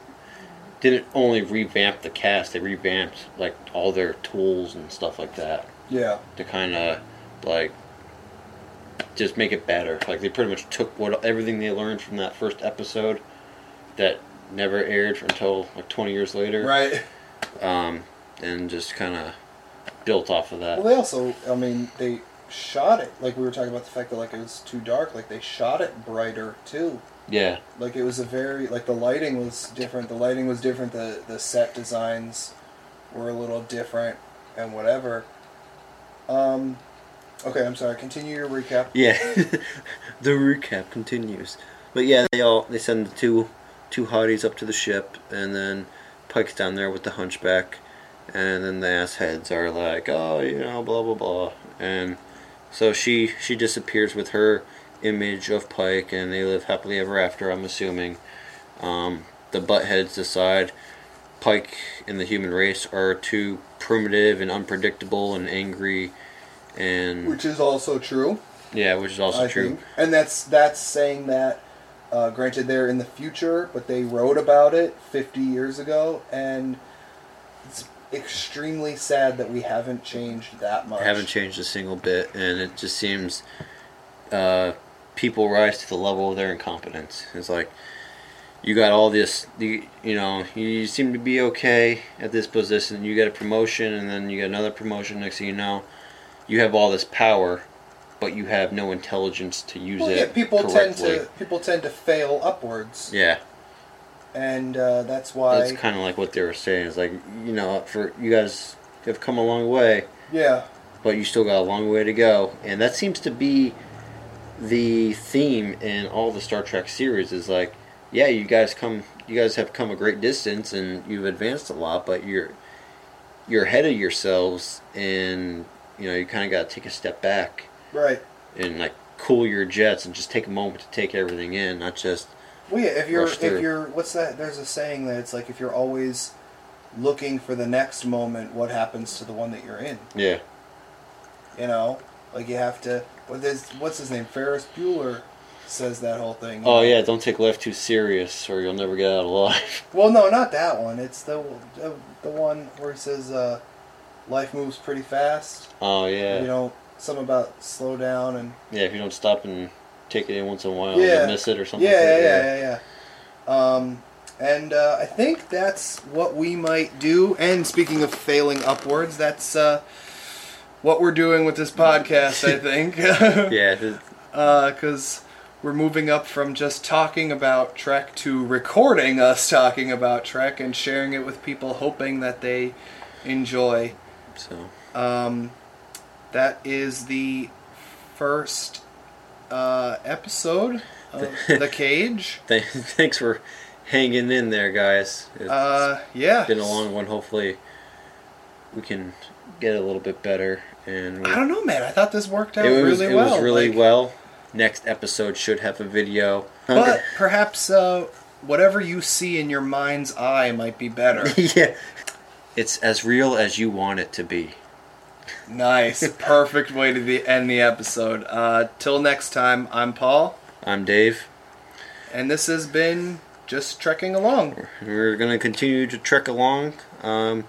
didn't only revamp the cast; they revamped like all their tools and stuff like that Yeah. to kind of like just make it better. Like they pretty much took what everything they learned from that first episode that never aired until like 20 years later, Right. um, and just kind of built off of that. Well, they also, I mean, they shot it like we were talking about the fact that like it was too dark. Like they shot it brighter too. Yeah, Like it was a very like the lighting was different. The lighting was different. The the set designs were a little different and whatever. Um, okay, I'm sorry. Continue your recap. yeah. the recap continues, but yeah, they all they send the two two hotties up to the ship, and then Pike's down there with the Hunchback, and then the ass heads are like, oh, you know, blah blah blah, and so she she disappears with her image of Pike, and they live happily ever after. I'm assuming. Um, the buttheads decide Pike and the human race are too primitive and unpredictable and angry, and Which is also true. yeah, which is also I true. think, and that's that's saying that. Uh, granted, they're in the future, but they wrote about it 50 years ago, and it's extremely sad that we haven't changed that much. haven't changed a single bit, and it just seems uh, people rise to the level of their incompetence. It's like you got all this, you, you know, you seem to be okay at this position. You get a promotion, and then you get another promotion. Next thing you know, you have all this power, but you have no intelligence to use Well, it yeah, people tend to people tend to fail upwards, Yeah, and uh, that's why. that's kind of like what they were saying. It's like you know, for you guys have come a long way. yeah, but you still got a long way to go. And that seems to be the theme in all the Star Trek series is like, yeah, you guys come you guys have come a great distance and you've advanced a lot, but you're you're ahead of yourselves and you know, you kind of got to take a step back Right. and like cool your jets and just take a moment to take everything in, not just Well, yeah. If you're if you're what's that? There's a saying that it's like if you're always looking for the next moment, what happens to the one that you're in? yeah. You know, like you have to. What is what's his name? Ferris Bueller says that whole thing. Oh yeah, don't take life too serious or you'll never get out alive. Well, no, not that one. It's the the, the one where he says uh, life moves pretty fast. Oh yeah. You know, something about slow down and Yeah, if you don't stop and take it in once in a while, Yeah. you'll miss it or something. yeah, like yeah, that. yeah, yeah, yeah. Um, and uh, I think that's what we might do. And speaking of failing upwards, that's uh, what we're doing with this podcast. I think. Yeah, because we're moving up from just talking about Trek to recording us talking about Trek and sharing it with people, hoping that they enjoy. so Um, that is the first uh, episode of The Cage. thanks for hanging in there, guys. It's Uh, yeah. been a long one. Hopefully, we can get a little bit better. And we, I don't know, man. I thought this worked out it was really it well. was really like- well. Next episode should have a video. But perhaps uh, whatever you see in your mind's eye might be better. yeah, it's as real as you want it to be. Nice. Perfect way to the, end the episode. Uh, till next time, I'm Paul, I'm Dave. and this has been Just Trekking Along. We're gonna continue to trek along. Um,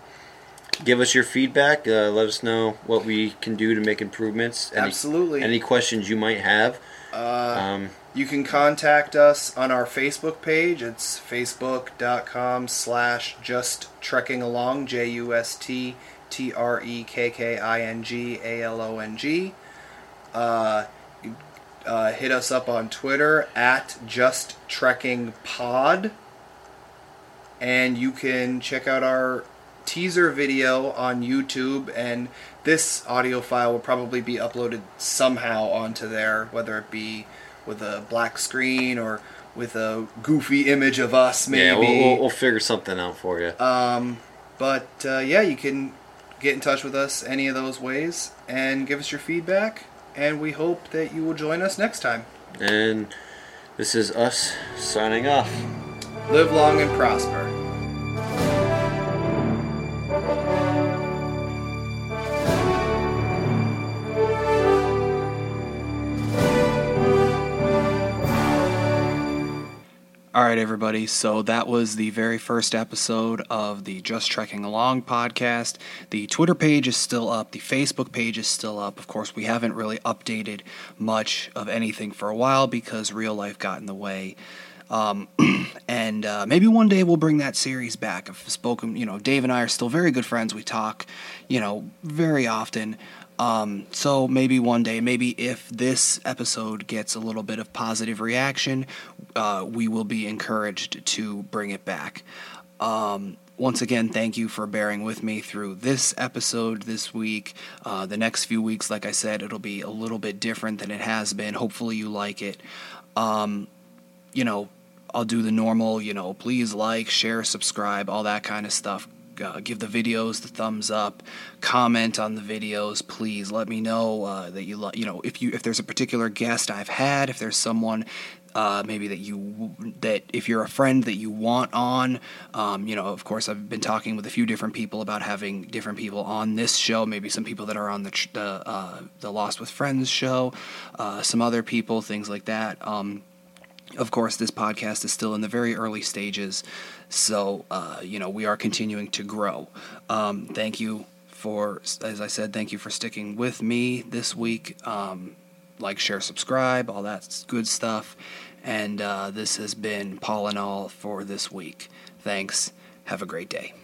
give us your feedback. Uh, let us know what we can do to make improvements. Any, Absolutely. Any questions you might have. Uh, Um, you can contact us on our Facebook page. It's facebook.com slash just trekking along, J U S T T R E K K I N G A L O N G. Uh, uh, hit us up on Twitter at just trekking pod. And you can check out our teaser video on YouTube, and this audio file will probably be uploaded somehow onto there, whether it be with a black screen or with a goofy image of us, maybe. yeah, we'll, we'll, we'll figure something out for you. Um, but uh, yeah, you can get in touch with us any of those ways and give us your feedback. And we hope that you will join us next time. And this is us signing off. Live long and prosper. Right, everybody. So that was the very first episode of the Just Trekking Along podcast. The Twitter page is still up. The Facebook page is still up. Of course, we haven't really updated much of anything for a while because real life got in the way. Um, and uh, maybe one day we'll bring that series back. I've spoken, you know, Dave and I are still very good friends. We talk, you know, very often. Um, so maybe one day, maybe if this episode gets a little bit of positive reaction, uh, we will be encouraged to bring it back. Um, once again, thank you for bearing with me through this episode this week. Uh, the next few weeks, like I said, it'll be a little bit different than it has been. Hopefully, you like it. Um, you know, I'll do the normal, you know, please like, share, subscribe, all that kind of stuff. Uh, give the videos the thumbs up, comment on the videos, please. Let me know uh, that you, lo- you know, if you if there's a particular guest I've had, if there's someone uh, maybe that you that if you're a friend that you want on, um, you know, of course I've been talking with a few different people about having different people on this show. Maybe some people that are on the the uh, the Lost with Friends show, uh, some other people, things like that. Um, of course, this podcast is still in the very early stages, so uh, you know we are continuing to grow. Um, thank you for, as I said, thank you for sticking with me this week. Um, like, share, subscribe, all that good stuff. And uh, this has been Paul and All for this week. Thanks. Have a great day.